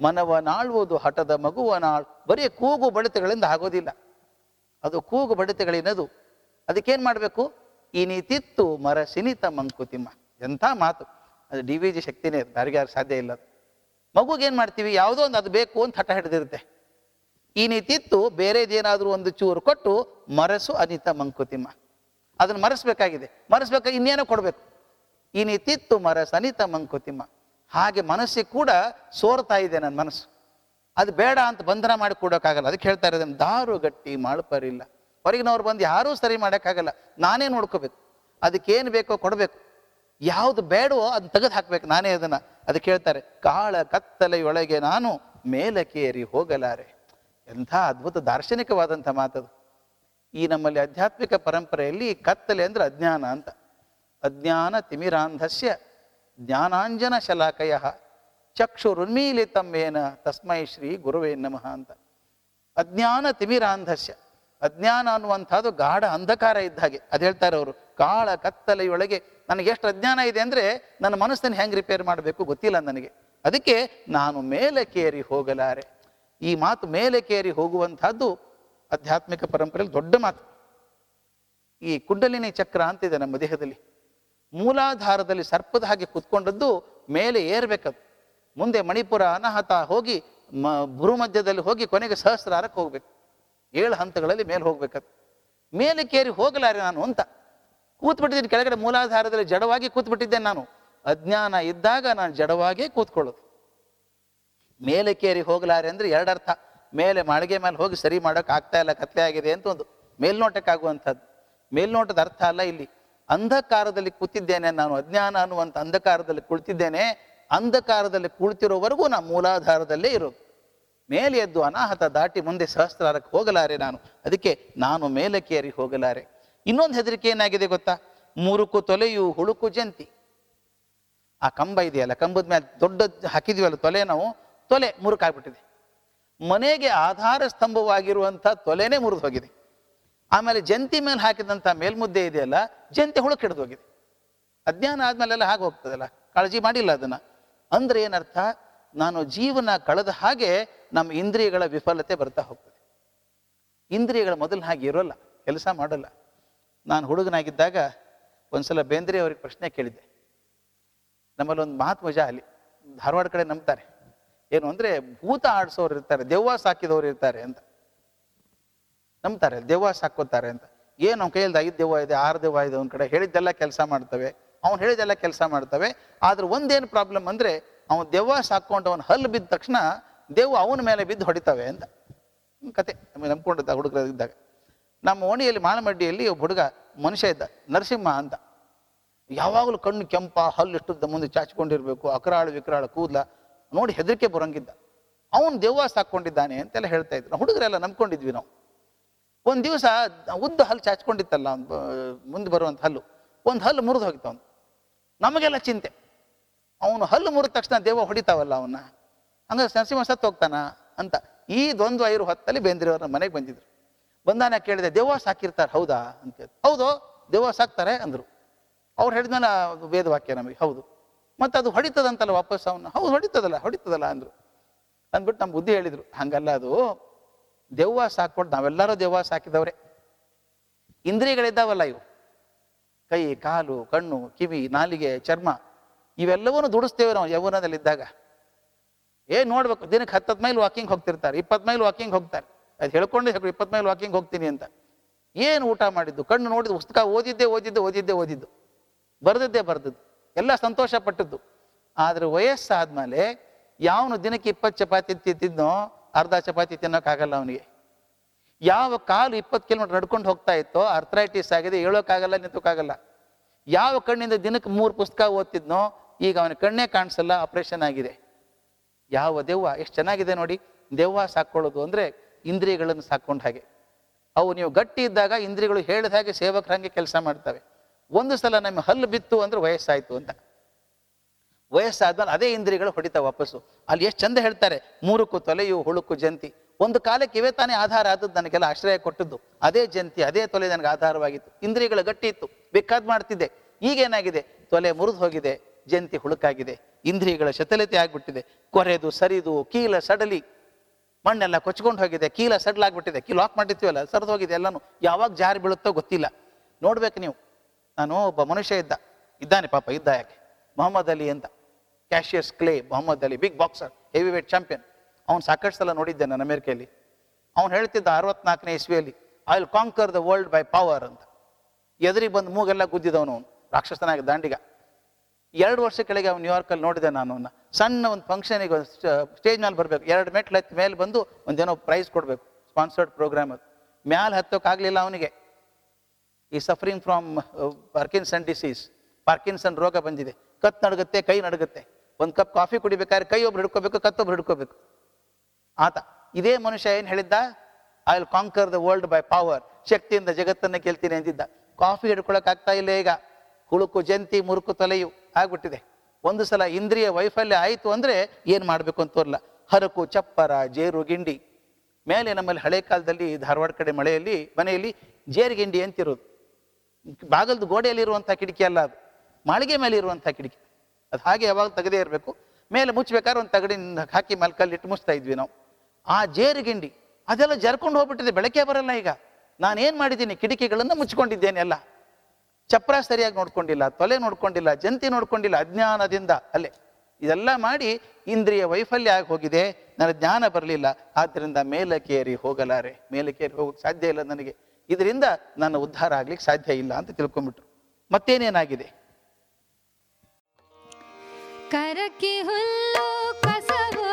ಮನವ ಮನವನಾಳುವುದು ಹಠದ ಮಗುವನಾಳ್ ಬರೀ ಕೂಗು ಬಡಿತಗಳಿಂದ ಆಗೋದಿಲ್ಲ. ಅದು ಕೂಗು ಬಡಿತಗಳಿನದು. ಅದಕ್ಕೇನು ಮಾಡಬೇಕು? ಇನಿತಿತ್ತು ಮರ ಸಿನಿತ ಮಂಕುತಿಮ್ಮ. ಎಂಥ ಮಾತು. ಅದು ಡಿ ವಿ ಜಿ ಶಕ್ತಿನೇ ಅದು. ಯಾರಿಗೆ ಯಾರು ಸಾಧ್ಯ ಇಲ್ಲ ಮಗುಗೇನು ಮಾಡ್ತೀವಿ? ಯಾವುದೋ ಒಂದು ಅದು ಬೇಕು ಅಂತ ಹಠ ಹಿಡಿದಿರುತ್ತೆ. ನೀತಿತ್ತು ಬೇರೆದೇನಾದರೂ ಒಂದು ಚೂರು ಕೊಟ್ಟು ಮರಸು ಅನಿತ ಮಂಕುತಿಮ್ಮ. ಅದನ್ನು ಮರೆಸಬೇಕಾಗಿದೆ. ಮರೆಸಬೇಕು? ಇನ್ನೇನೋ ಕೊಡಬೇಕು. ಇನಿತಿತ್ತು ಮರಸ ಅನಿತ ಮಂಕುತಿಮ್ಮ. ಹಾಗೆ ಮನಸ್ಸಿಗೆ ಕೂಡ ಸೋರ್ತಾ ಇದೆ ನನ್ನ ಮನಸ್ಸು. ಅದು ಬೇಡ ಅಂತ ಬಂಧನ ಮಾಡಿ ಕೊಡೋಕ್ಕಾಗಲ್ಲ. ಅದಕ್ಕೆ ಹೇಳ್ತಾ ಇರೋದನ್ನು ದಾರು ಗಟ್ಟಿ ಮಾಡ್ಪರಿಲ್ಲ ಹೊರಗಿನವ್ರು ಬಂದು ಯಾರೂ ಸರಿ ಮಾಡೋಕ್ಕಾಗಲ್ಲ. ನಾನೇ ನೋಡ್ಕೋಬೇಕು. ಅದಕ್ಕೇನು ಬೇಕೋ ಕೊಡಬೇಕು. ಯಾವುದು ಬೇಡವೋ ಅದನ್ನ ತೆಗೆದು ಹಾಕ್ಬೇಕು. ನಾನೇ ಅದನ್ನ, ಅದಕ್ಕೆ ಹೇಳ್ತಾರೆ, ಕಾಳ ಕತ್ತಲೆಯೊಳಗೆ ನಾನು ಮೇಲಕ್ಕೇರಿ ಹೋಗಲಾರೆ. ಎಂಥ ಅದ್ಭುತ ದಾರ್ಶನಿಕವಾದಂಥ ಮಾತದು. ಈ ನಮ್ಮಲ್ಲಿ ಆಧ್ಯಾತ್ಮಿಕ ಪರಂಪರೆಯಲ್ಲಿ ಕತ್ತಲೆ ಅಂದರೆ ಅಜ್ಞಾನ ಅಂತ. ಅಜ್ಞಾನ ತಿಮಿರಾಂಧಸ್ಯ, ಜ್ಞಾನಾಂಜನ ಶಲಾಕಯ ಚಕ್ಷುರುನ್ಮೀಲಿತಮ್ಮೇನ ತಸ್ಮೈ ಶ್ರೀ ಗುರುವೇ ನಮಃ ಅಂತ. ಅಜ್ಞಾನ ತಿಮಿರಾಂಧಸ್ಯ. ಅಜ್ಞಾನ ಅನ್ನುವಂಥದ್ದು ಗಾಢ ಅಂಧಕಾರ ಇದ್ದ ಹಾಗೆ. ಅದು ಹೇಳ್ತಾರೆ ಅವರು, ಕಾಳ ಕತ್ತಲೆಯೊಳಗೆ ನನಗೆ ಎಷ್ಟು ಅಜ್ಞಾನ ಇದೆ ಅಂದರೆ ನನ್ನ ಮನಸ್ಸನ್ನು ಹೆಂಗೆ ರಿಪೇರ್ ಮಾಡಬೇಕು ಗೊತ್ತಿಲ್ಲ ನನಗೆ. ಅದಕ್ಕೆ ನಾನು ಮೇಲೆ ಕೇರಿ ಹೋಗಲಾರೆ. ಈ ಮಾತು ಮೇಲೆ ಕೇರಿ ಹೋಗುವಂಥದ್ದು ಆಧ್ಯಾತ್ಮಿಕ ಪರಂಪರೆಯಲ್ಲಿ ದೊಡ್ಡ ಮಾತು. ಈ ಕುಂಡಲಿನಿ ಚಕ್ರ ಅಂತಿದೆ ನಮ್ಮ ದೇಹದಲ್ಲಿ. ಮೂಲಾಧಾರದಲ್ಲಿ ಸರ್ಪದ ಹಾಗೆ ಕುತ್ಕೊಂಡದ್ದು ಮೇಲೆ ಏರ್ಬೇಕದು. ಮುಂದೆ ಮಣಿಪುರ ಅನಾಹತ ಹೋಗಿ ಮ ಭೂಮಧ್ಯದಲ್ಲಿ ಹೋಗಿ ಕೊನೆಗೆ ಸಹಸ್ರಾರಕ್ಕೆ ಹೋಗ್ಬೇಕು. ಏಳು ಹಂತಗಳಲ್ಲಿ ಮೇಲೆ ಹೋಗ್ಬೇಕದು ಮೇಲಕ್ಕೇರಿ ಹೋಗಲಾರೆ ನಾನು ಅಂತ. ಕೂತ್ಬಿಟ್ಟಿದ್ದೀನಿ, ಕೆಳಗಡೆ ಮೂಲಾಧಾರದಲ್ಲಿ ಜಡವಾಗಿ ಕೂತ್ಬಿಟ್ಟಿದ್ದೆ ನಾನು. ಅಜ್ಞಾನ ಇದ್ದಾಗ ನಾನು ಜಡವಾಗೇ ಕೂತ್ಕೊಳ್ಳೋದು. ಮೇಲಕ್ಕೇರಿ ಹೋಗಲಾರೆ ಅಂದ್ರೆ ಎರಡರ್ಥ. ಮೇಲೆ ಮಾಳಿಗೆ ಮೇಲೆ ಹೋಗಿ ಸರಿ ಮಾಡೋಕೆ ಆಗ್ತಾ ಇಲ್ಲ, ಕತ್ಲೆ ಆಗಿದೆ ಅಂತ ಒಂದು ಮೇಲ್ನೋಟಕ್ಕಾಗುವಂಥದ್ದು. ಮೇಲ್ನೋಟದ ಅರ್ಥ ಅಲ್ಲ ಇಲ್ಲಿ. ಅಂಧಕಾರದಲ್ಲಿ ಕೂತಿದ್ದೇನೆ ನಾನು, ಅಜ್ಞಾನ ಅನ್ನುವಂಥ ಅಂಧಕಾರದಲ್ಲಿ ಕುಳಿತಿದ್ದೇನೆ. ಅಂಧಕಾರದಲ್ಲಿ ಕುಳಿತಿರೋವರೆಗೂ ನಾನು ಮೂಲಾಧಾರದಲ್ಲೇ ಇರೋದು. ಮೇಲೆ ಎದ್ದು ಅನಾಹತ ದಾಟಿ ಮುಂದೆ ಸಹಸ್ರಾರಕ್ಕೆ ಹೋಗಲಾರೆ ನಾನು. ಅದಕ್ಕೆ ನಾನು ಮೇಲಕ್ಕೇರಿ ಹೋಗಲಾರೆ. ಇನ್ನೊಂದು ಹೆದರಿಕೆ ಏನಾಗಿದೆ ಗೊತ್ತಾ? ಮುರುಕು ತೊಲೆಯು ಹುಳುಕು ಜಂತಿ. ಆ ಕಂಬ ಇದೆಯಲ್ಲ, ಕಂಬದ ಮೇಲೆ ದೊಡ್ಡ ಹಾಕಿದ್ವಲ್ಲ ತೊಲೆ ನಾವು, ತೊಲೆ ಮುರುಕಾಗ್ಬಿಟ್ಟಿದೆ. ಮನೆಗೆ ಆಧಾರ ಸ್ತಂಭವಾಗಿರುವಂಥ ತೊಲೆನೇ ಮುರಿದು ಹೋಗಿದೆ. ಆಮೇಲೆ ಜಂತಿ ಮೇಲೆ ಹಾಕಿದಂಥ ಮೇಲ್ಮುದ್ದೆ ಇದೆಯಲ್ಲ, ಜಂತಿ ಹುಳುಕ್ ಹಿಡಿದು ಹೋಗಿದೆ. ಅಜ್ಞಾನ ಆದ್ಮೇಲೆಲ್ಲ ಹಾಗೆ ಹೋಗ್ತದಲ್ಲ, ಕಾಳಜಿ ಮಾಡಿಲ್ಲ ಅದನ್ನ. ಅಂದ್ರೆ ಏನರ್ಥ? ನಾನು ಜೀವನ ಕಳೆದ ಹಾಗೆ ನಮ್ಮ ಇಂದ್ರಿಯಗಳ ವಿಫಲತೆ ಬರ್ತಾ ಹೋಗ್ತದೆ. ಇಂದ್ರಿಯಗಳ ಮೊದಲು ಹಾಗೆ ಇರೋಲ್ಲ, ಕೆಲಸ ಮಾಡಲ್ಲ. ನಾನು ಹುಡುಗನಾಗಿದ್ದಾಗ ಒಂದ್ಸಲ ಬೇಂದ್ರೆ ಅವ್ರಿಗೆ ಪ್ರಶ್ನೆ ಕೇಳಿದ್ದೆ. ನಮ್ಮಲ್ಲಿ ಒಂದು ಮಹಾತ್ಮಜ ಅಲ್ಲಿ ಧಾರವಾಡ ಕಡೆ ನಂಬ್ತಾರೆ. ಏನು ಅಂದ್ರೆ, ಭೂತ ಆಡಿಸೋರು ಇರ್ತಾರೆ, ದೆವ್ವ ಸಾಕಿದವ್ರು ಇರ್ತಾರೆ ಅಂತ. ನಂಬ್ತಾರೆ, ದೆವ್ವ ಸಾಕೋತಾರೆ ಅಂತ. ಏನು ಅವ್ನ ಕೈಯಲ್ಲಿ ಐದು ದೆವ್ವ ಇದೆ, ಆರು ದೆವ್ವ ಇದೆ, ಅವ್ನ ಕಡೆ ಹೇಳಿದ್ದೆಲ್ಲ ಕೆಲಸ ಮಾಡ್ತವೆ, ಅವ್ನು ಹೇಳಿದ್ದೆಲ್ಲ ಕೆಲಸ ಮಾಡ್ತವೆ. ಆದ್ರೆ ಒಂದೇನು ಪ್ರಾಬ್ಲಮ್ ಅಂದ್ರೆ ಅವನು ದೆವ್ವ ಸಾಕೊಂಡು ಅವನು ಹಲ್ಲು ಬಿದ್ದ ತಕ್ಷಣ ದೆವ್ವ ಅವನ ಮೇಲೆ ಬಿದ್ದು ಹೊಡಿತವೆ ಅಂತ. ಕತೆ ನಮಗೆ ನಂಬ್ಕೊಂಡಿದ್ದ ಹುಡುಗರಿದ್ದಾಗ. ನಮ್ಮ ಓಣಿಯಲ್ಲಿ ಮಾನಮಡ್ಡಿಯಲ್ಲಿ ಒಬ್ಬ ಹುಡುಗ ಮನುಷ್ಯ ಇದ್ದ, ನರಸಿಂಹ ಅಂತ. ಯಾವಾಗಲೂ ಕಣ್ಣು ಕೆಂಪ, ಹಲ್ಲು ಎಷ್ಟು ಮುಂದೆ ಚಾಚಿಕೊಂಡಿರಬೇಕು, ಅಕರಾಳು, ವಿಕರಾಳು, ಕೂದಲ, ನೋಡಿ ಹೆದರಿಕೆ ಬರಂಗಿದ್ದ. ಅವನು ದೆವ್ವ ಸಾಕೊಂಡಿದ್ದಾನೆ ಅಂತೆಲ್ಲ ಹೇಳ್ತಾ ಇದ್ರು. ಹುಡುಗರೆಲ್ಲ ನಂಬ್ಕೊಂಡಿದ್ವಿ ನಾವು. ಒಂದು ದಿವಸ ಉದ್ದ ಹಲ್ಲು ಚಾಚ್ಕೊಂಡಿತ್ತಲ್ಲ ಮುಂದೆ ಬರುವಂಥ ಹಲ್ಲು. ಒಂದು ಹಲ್ಲು ಮುರಿದು ಹೋಗಿತ್ತು ಅವನು. ನಮಗೆಲ್ಲ ಚಿಂತೆ. ಅವನು ಹಲ್ಲು ಮುರಿದ ತಕ್ಷಣ ದೇವ ಹೊಡಿತಾವಲ್ಲ ಅವನ್ನ. ಹಂಗ ನರಸಿಂಹ ಸತ್ತು ಹೋಗ್ತಾನ ಅಂತ ಈ ದ್ವಂದ್ವ ಐರು ಹೊತ್ತಲ್ಲಿ ಬೇಂದ್ರೆಯವರ ಮನೆಗೆ ಬಂದಿದ್ರು. ಬಂದಾನ ಕೇಳಿದೆ, ದೇವ ಸಾಕಿರ್ತಾರೆ, ಹೌದಾ? ಅಂತ ಕೇಳಿದ್ರು ಹೌದು, ದೇವ ಸಾಕ್ತಾರೆ ಅಂದ್ರು. ಅವ್ರು ಹೇಳಿದ್ಮೇಲೆ ವೇದವಾಕ್ಯ ನಮಗೆ, ಹೌದು. ಮತ್ತೆ ಅದು ಹೊಡಿತದಂತಲ್ಲ ವಾಪಸ್ ಅವನ್ನ. ಹೌದು, ಹೊಡಿತದಲ್ಲ ಹೊಡಿತದಲ್ಲ ಅಂದ್ರು. ಅಂದ್ಬಿಟ್ಟು ನಮ್ಮ ಬುದ್ಧಿ ಹೇಳಿದ್ರು, ಹಂಗಲ್ಲ ಅದು. ದೆವ್ವ ಸಾಕೊಟ್ಟು ನಾವೆಲ್ಲರೂ ದೆವ್ವ ಸಾಕಿದವ್ರೆ. ಇಂದ್ರಿಯಗಳಿದ್ದಾವಲ್ಲ ಇವು. ಕೈ, ಕಾಲು, ಕಣ್ಣು, ಕಿವಿ, ನಾಲಿಗೆ, ಚರ್ಮ ಇವೆಲ್ಲವನ್ನೂ ದುಡಿಸ್ತೇವೆ ನಾವು ಯೌವನದಲ್ಲಿದ್ದಾಗ. ಏನ್ ನೋಡ್ಬೇಕು? ದಿನಕ್ಕೆ ಹತ್ತತ್ತು ಮೈಲ್ ವಾಕಿಂಗ್ ಹೋಗ್ತಿರ್ತಾರೆ, ಇಪ್ಪತ್ತು ಮೈಲ್ ವಾಕಿಂಗ್ ಹೋಗ್ತಾರೆ. ಅದು ಹೇಳ್ಕೊಂಡೆ ಹೇಳ್ಕೊಂಡು ಇಪ್ಪತ್ತು ಮೈಲ್ ವಾಕಿಂಗ್ ಹೋಗ್ತೀನಿ ಅಂತ. ಏನು ಊಟ ಮಾಡಿದ್ದು? ಕಣ್ಣು ನೋಡಿದ್ದು, ಪುಸ್ತಕ ಓದಿದ್ದೆ ಓದಿದ್ದೆ ಓದಿದ್ದೆ ಓದಿದ್ದು. ಬರೆದಿದ್ದೆ ಬರೆದದ್ದು. ಎಲ್ಲ ಸಂತೋಷ ಪಟ್ಟದ್ದು. ಆದರೆ ವಯಸ್ಸಾದ್ಮೇಲೆ ಯಾವನು ದಿನಕ್ಕೆ ಇಪ್ಪತ್ತು ಚಪಾತಿ ತಿಂತಿದ್ನೋ ಅರ್ಧ ಚಪಾತಿ ತಿನ್ನೋಕ್ಕಾಗಲ್ಲ ಅವನಿಗೆ. ಯಾವ ಕಾಲು ಇಪ್ಪತ್ತು ಕಿಲೋಮೀಟರ್ ನಡ್ಕೊಂಡು ಹೋಗ್ತಾ ಇತ್ತೋ ಅರ್ಥರೈಟಿಸ್ ಆಗಿದೆ, ಹೇಳೋಕ್ಕಾಗಲ್ಲ, ನಿಂತೋಕ್ಕಾಗಲ್ಲ. ಯಾವ ಕಣ್ಣಿಂದ ದಿನಕ್ಕೆ ಮೂರು ಪುಸ್ತಕ ಓದ್ತಿದ್ನೋ ಈಗ ಅವನ ಕಣ್ಣೇ ಕಾಣಿಸಲ್ಲ ಆಪರೇಷನ್ ಆಗಿದೆ. ಯಾವ ದೆವ್ವ, ಎಷ್ಟು ಚೆನ್ನಾಗಿದೆ ನೋಡಿ, ದೆವ್ವ ಸಾಕೊಳ್ಳೋದು ಅಂದ್ರೆ ಇಂದ್ರಿಯಗಳನ್ನು ಸಾಕೊಂಡ ಹಾಗೆ. ಅವು ನೀವು ಗಟ್ಟಿ ಇದ್ದಾಗ ಇಂದ್ರಿಯಗಳು ಹೇಳಿದ ಹಾಗೆ ಸೇವಕರ ಹಾಗೆ ಕೆಲಸ ಮಾಡ್ತವೆ. ಒಂದು ಸಲ ನಮ್ಮ ಹಲ್ಲು ಬಿತ್ತು ಅಂದರೆ ವಯಸ್ಸಾಯಿತು ಅಂತ. ವಯಸ್ಸಾದ್ಮೇಲೆ ಅದೇ ಇಂದ್ರಿಯಗಳು ಹೊಡಿತಾವ ವಾಪಸ್ಸು. ಅಲ್ಲಿ ಎಷ್ಟು ಚಂದ ಹೇಳ್ತಾರೆ, ಮೂರುಕು ತೊಲೆಯು, ಹುಳುಕು ಜಂತಿ. ಒಂದು ಕಾಲಕ್ಕೆ ಇವೇ ತಾನೇ ಆಧಾರ ಆದದ್ದು, ನನಗೆಲ್ಲ ಆಶ್ರಯ ಕೊಟ್ಟದ್ದು. ಅದೇ ಜಂತಿ, ಅದೇ ತೊಲೆ ನನಗೆ ಆಧಾರವಾಗಿತ್ತು. ಇಂದ್ರಿಯಗಳು ಗಟ್ಟಿ ಇತ್ತು. ಬೇಕಾದ್ ಮಾಡ್ತಿದ್ದೆ. ಈಗೇನಾಗಿದೆ ತೊಲೆ ಮುರಿದು ಹೋಗಿದೆ. ಜಂತಿ ಹುಳುಕಾಗಿದೆ, ಇಂದ್ರಿಯಗಳ ಶತಲತೆ ಆಗಿಬಿಟ್ಟಿದೆ, ಕೊರೆದು, ಸರಿದು, ಕೀಲ ಸಡಲಿ, ಮಣ್ಣೆಲ್ಲ ಕೊಚ್ಕೊಂಡು ಹೋಗಿದೆ, ಕೀಲ ಸಡ್ಲಾಗ್ಬಿಟ್ಟಿದೆ ಕೀ ಲಾಕ್ ಮಾಡಿರ್ತೀವಲ್ಲ, ಸರಿದು ಹೋಗಿದೆ, ಎಲ್ಲಾನು ಯಾವಾಗ ಜಾರಿ ಬೀಳುತ್ತೋ ಗೊತ್ತಿಲ್ಲ. ನೋಡ್ಬೇಕು ನೀವು. ನಾನು ಒಬ್ಬ ಮನುಷ್ಯ ಇದ್ದ, ಇದ್ದಾನೆ ಪಾಪ, ಇದ್ದ ಯಾಕೆ? ಮೊಹಮ್ಮದ್ ಅಲಿ ಅಂತ. Cassius Clay, Muhammad Ali big boxer heavyweight champion ಅವ್ನು ಸಾಕಷ್ಟು ಸಲ ನೋಡಿದ್ದೆ ನಾನು ಅಮೆರಿಕೆಯಲ್ಲಿ. ಅವ್ನು ಹೇಳ್ತಿದ್ದ ಅರವತ್ನಾಲ್ಕನೇ ಇಸ್ವಿಯಲ್ಲಿ I will conquer the world by power ಅಂತ. ಎದುರಿಗೆ ಬಂದು ಮೂಗೆಲ್ಲ ಗುದ್ದಿದವನು ಅವನು, ರಾಕ್ಷಸನಾಗಿ ದಾಂಡಿಗ. ಎರಡು ವರ್ಷ ಕೆಳಗೆ ಅವ್ನು ನ್ಯೂಯಾರ್ಕಲ್ಲಿ ನೋಡಿದೆ ನಾನು ಅವನ್ನ. ಸಣ್ಣ ಒಂದು ಫಂಕ್ಷನಿಗೆ ಸ್ಟೇಜ್ ಮೇಲೆ ಬರಬೇಕು. ಎರಡು ಮೆಟ್ಲು ಹತ್ತಿ ಮೇಲೆ ಬಂದು ಒಂದೇನೋ ಪ್ರೈಸ್ ಕೊಡಬೇಕು ಸ್ಪಾನ್ಸರ್ಡ್ ಪ್ರೋಗ್ರಾಮ್ ಅದು. ಮ್ಯಾಲೆ ಹತ್ತೋಕ್ಕಾಗಲಿಲ್ಲ ಅವನಿಗೆ. ಈ suffering from Parkinson disease Parkinson ರೋಗ ಬಂದಿದೆ. ಕತ್ತು ನಡುಗುತ್ತೆ, ಕೈ ನಡುಗುತ್ತೆ. ಒಂದು ಕಪ್ ಕಾಫಿ ಕುಡಿಬೇಕಾದ್ರೆ ಕೈ ಒಬ್ರು ಹಿಡ್ಕೋಬೇಕು ಕತ್ತೊಬ್ರು ಹಿಡ್ಕೋಬೇಕು. ಆತ, ಇದೇ ಮನುಷ್ಯ ಏನು ಹೇಳಿದ್ದ? I will conquer the world by power ಶಕ್ತಿಯಿಂದ ಜಗತ್ತನ್ನ ಗೆಲ್ತೀನಿ ಅಂತಿದ್ದ ಕಾಫಿ ಹಿಡ್ಕೊಳಕ್ ಆಗ್ತಾ ಇಲ್ಲ ಈಗ. ಹುಳುಕು, ಜಂತಿ, ಮುರುಕು ತಲೆಯು ಆಗ್ಬಿಟ್ಟಿದೆ. ಒಂದು ಸಲ ಇಂದ್ರಿಯ ವೈಫಲ್ಯ ಆಯಿತು ಅಂದರೆ ಏನು ಮಾಡಬೇಕು ಅಂತ ತೋರ್ಲ. ಹರಕು, ಚಪ್ಪರ, ಜೇರು, ಗಿಂಡಿ. ಮೇಲೆ ನಮ್ಮಲ್ಲಿ ಹಳೆ ಕಾಲದಲ್ಲಿ ಧಾರವಾಡ ಕಡೆ ಮಳೆಯಲ್ಲಿ, ಮನೆಯಲ್ಲಿ ಜೇರುಗಿಂಡಿ ಅಂತಿರೋದು. ಬಾಗಲ್ದು ಗೋಡೆಯಲ್ಲಿರುವಂಥ ಕಿಟಕಿ ಅಲ್ಲ ಅದು. ಮಾಳಿಗೆ ಮೇಲೆ ಇರುವಂಥ ಕಿಟಕಿ. ಅದು ಹಾಗೆ ಯಾವಾಗ ತೆಗೆದೇ ಇರಬೇಕು. ಮೇಲೆ ಮುಚ್ಚಬೇಕಾದ್ರೆ ಒಂದು ತಗಡಿನ ಹಾಕಿ ಮಲ್ಕಲ್ಲಿ ಇಟ್ಟು ಮುಚ್ತಾ ಇದ್ವಿ ನಾವು. ಆ ಜೇರುಗಿಂಡಿ ಅದೆಲ್ಲ ಜರ್ಕೊಂಡು ಹೋಗ್ಬಿಟ್ಟಿದೆ. ಬೆಳಕೆ ಬರಲ್ಲ ಈಗ. ನಾನೇನು ಮಾಡಿದ್ದೀನಿ? ಕಿಟಕಿಗಳನ್ನು ಮುಚ್ಕೊಂಡಿದ್ದೇನೆ ಎಲ್ಲ ಚಪ್ರ ಸರಿಯಾಗಿ ನೋಡ್ಕೊಂಡಿಲ್ಲ, ತೊಲೆ ನೋಡ್ಕೊಂಡಿಲ್ಲ, ಜಂತಿ ನೋಡ್ಕೊಂಡಿಲ್ಲ, ಅಜ್ಞಾನದಿಂದ ಅಲ್ಲೇ. ಇದೆಲ್ಲ ಮಾಡಿ ಇಂದ್ರಿಯ ವೈಫಲ್ಯ ಆಗಿ ಹೋಗಿದೆ ನನ್ನ ಜ್ಞಾನ ಬರಲಿಲ್ಲ, ಆದ್ದರಿಂದ ಮೇಲಕ್ಕೇರಿ ಹೋಗಲಾರೆ. ಮೇಲಕ್ಕೇರಿ ಹೋಗಕ್ಕೆ ಸಾಧ್ಯ ಇಲ್ಲ ನನಗೆ. ಇದರಿಂದ ನನ್ನ ಉದ್ಧಾರ ಆಗ್ಲಿಕ್ಕೆ ಸಾಧ್ಯ ಇಲ್ಲ ಅಂತ ತಿಳ್ಕೊಂಡ್ಬಿಟ್ರು. ಮತ್ತೇನೇನಾಗಿದೆ? ಕಸವು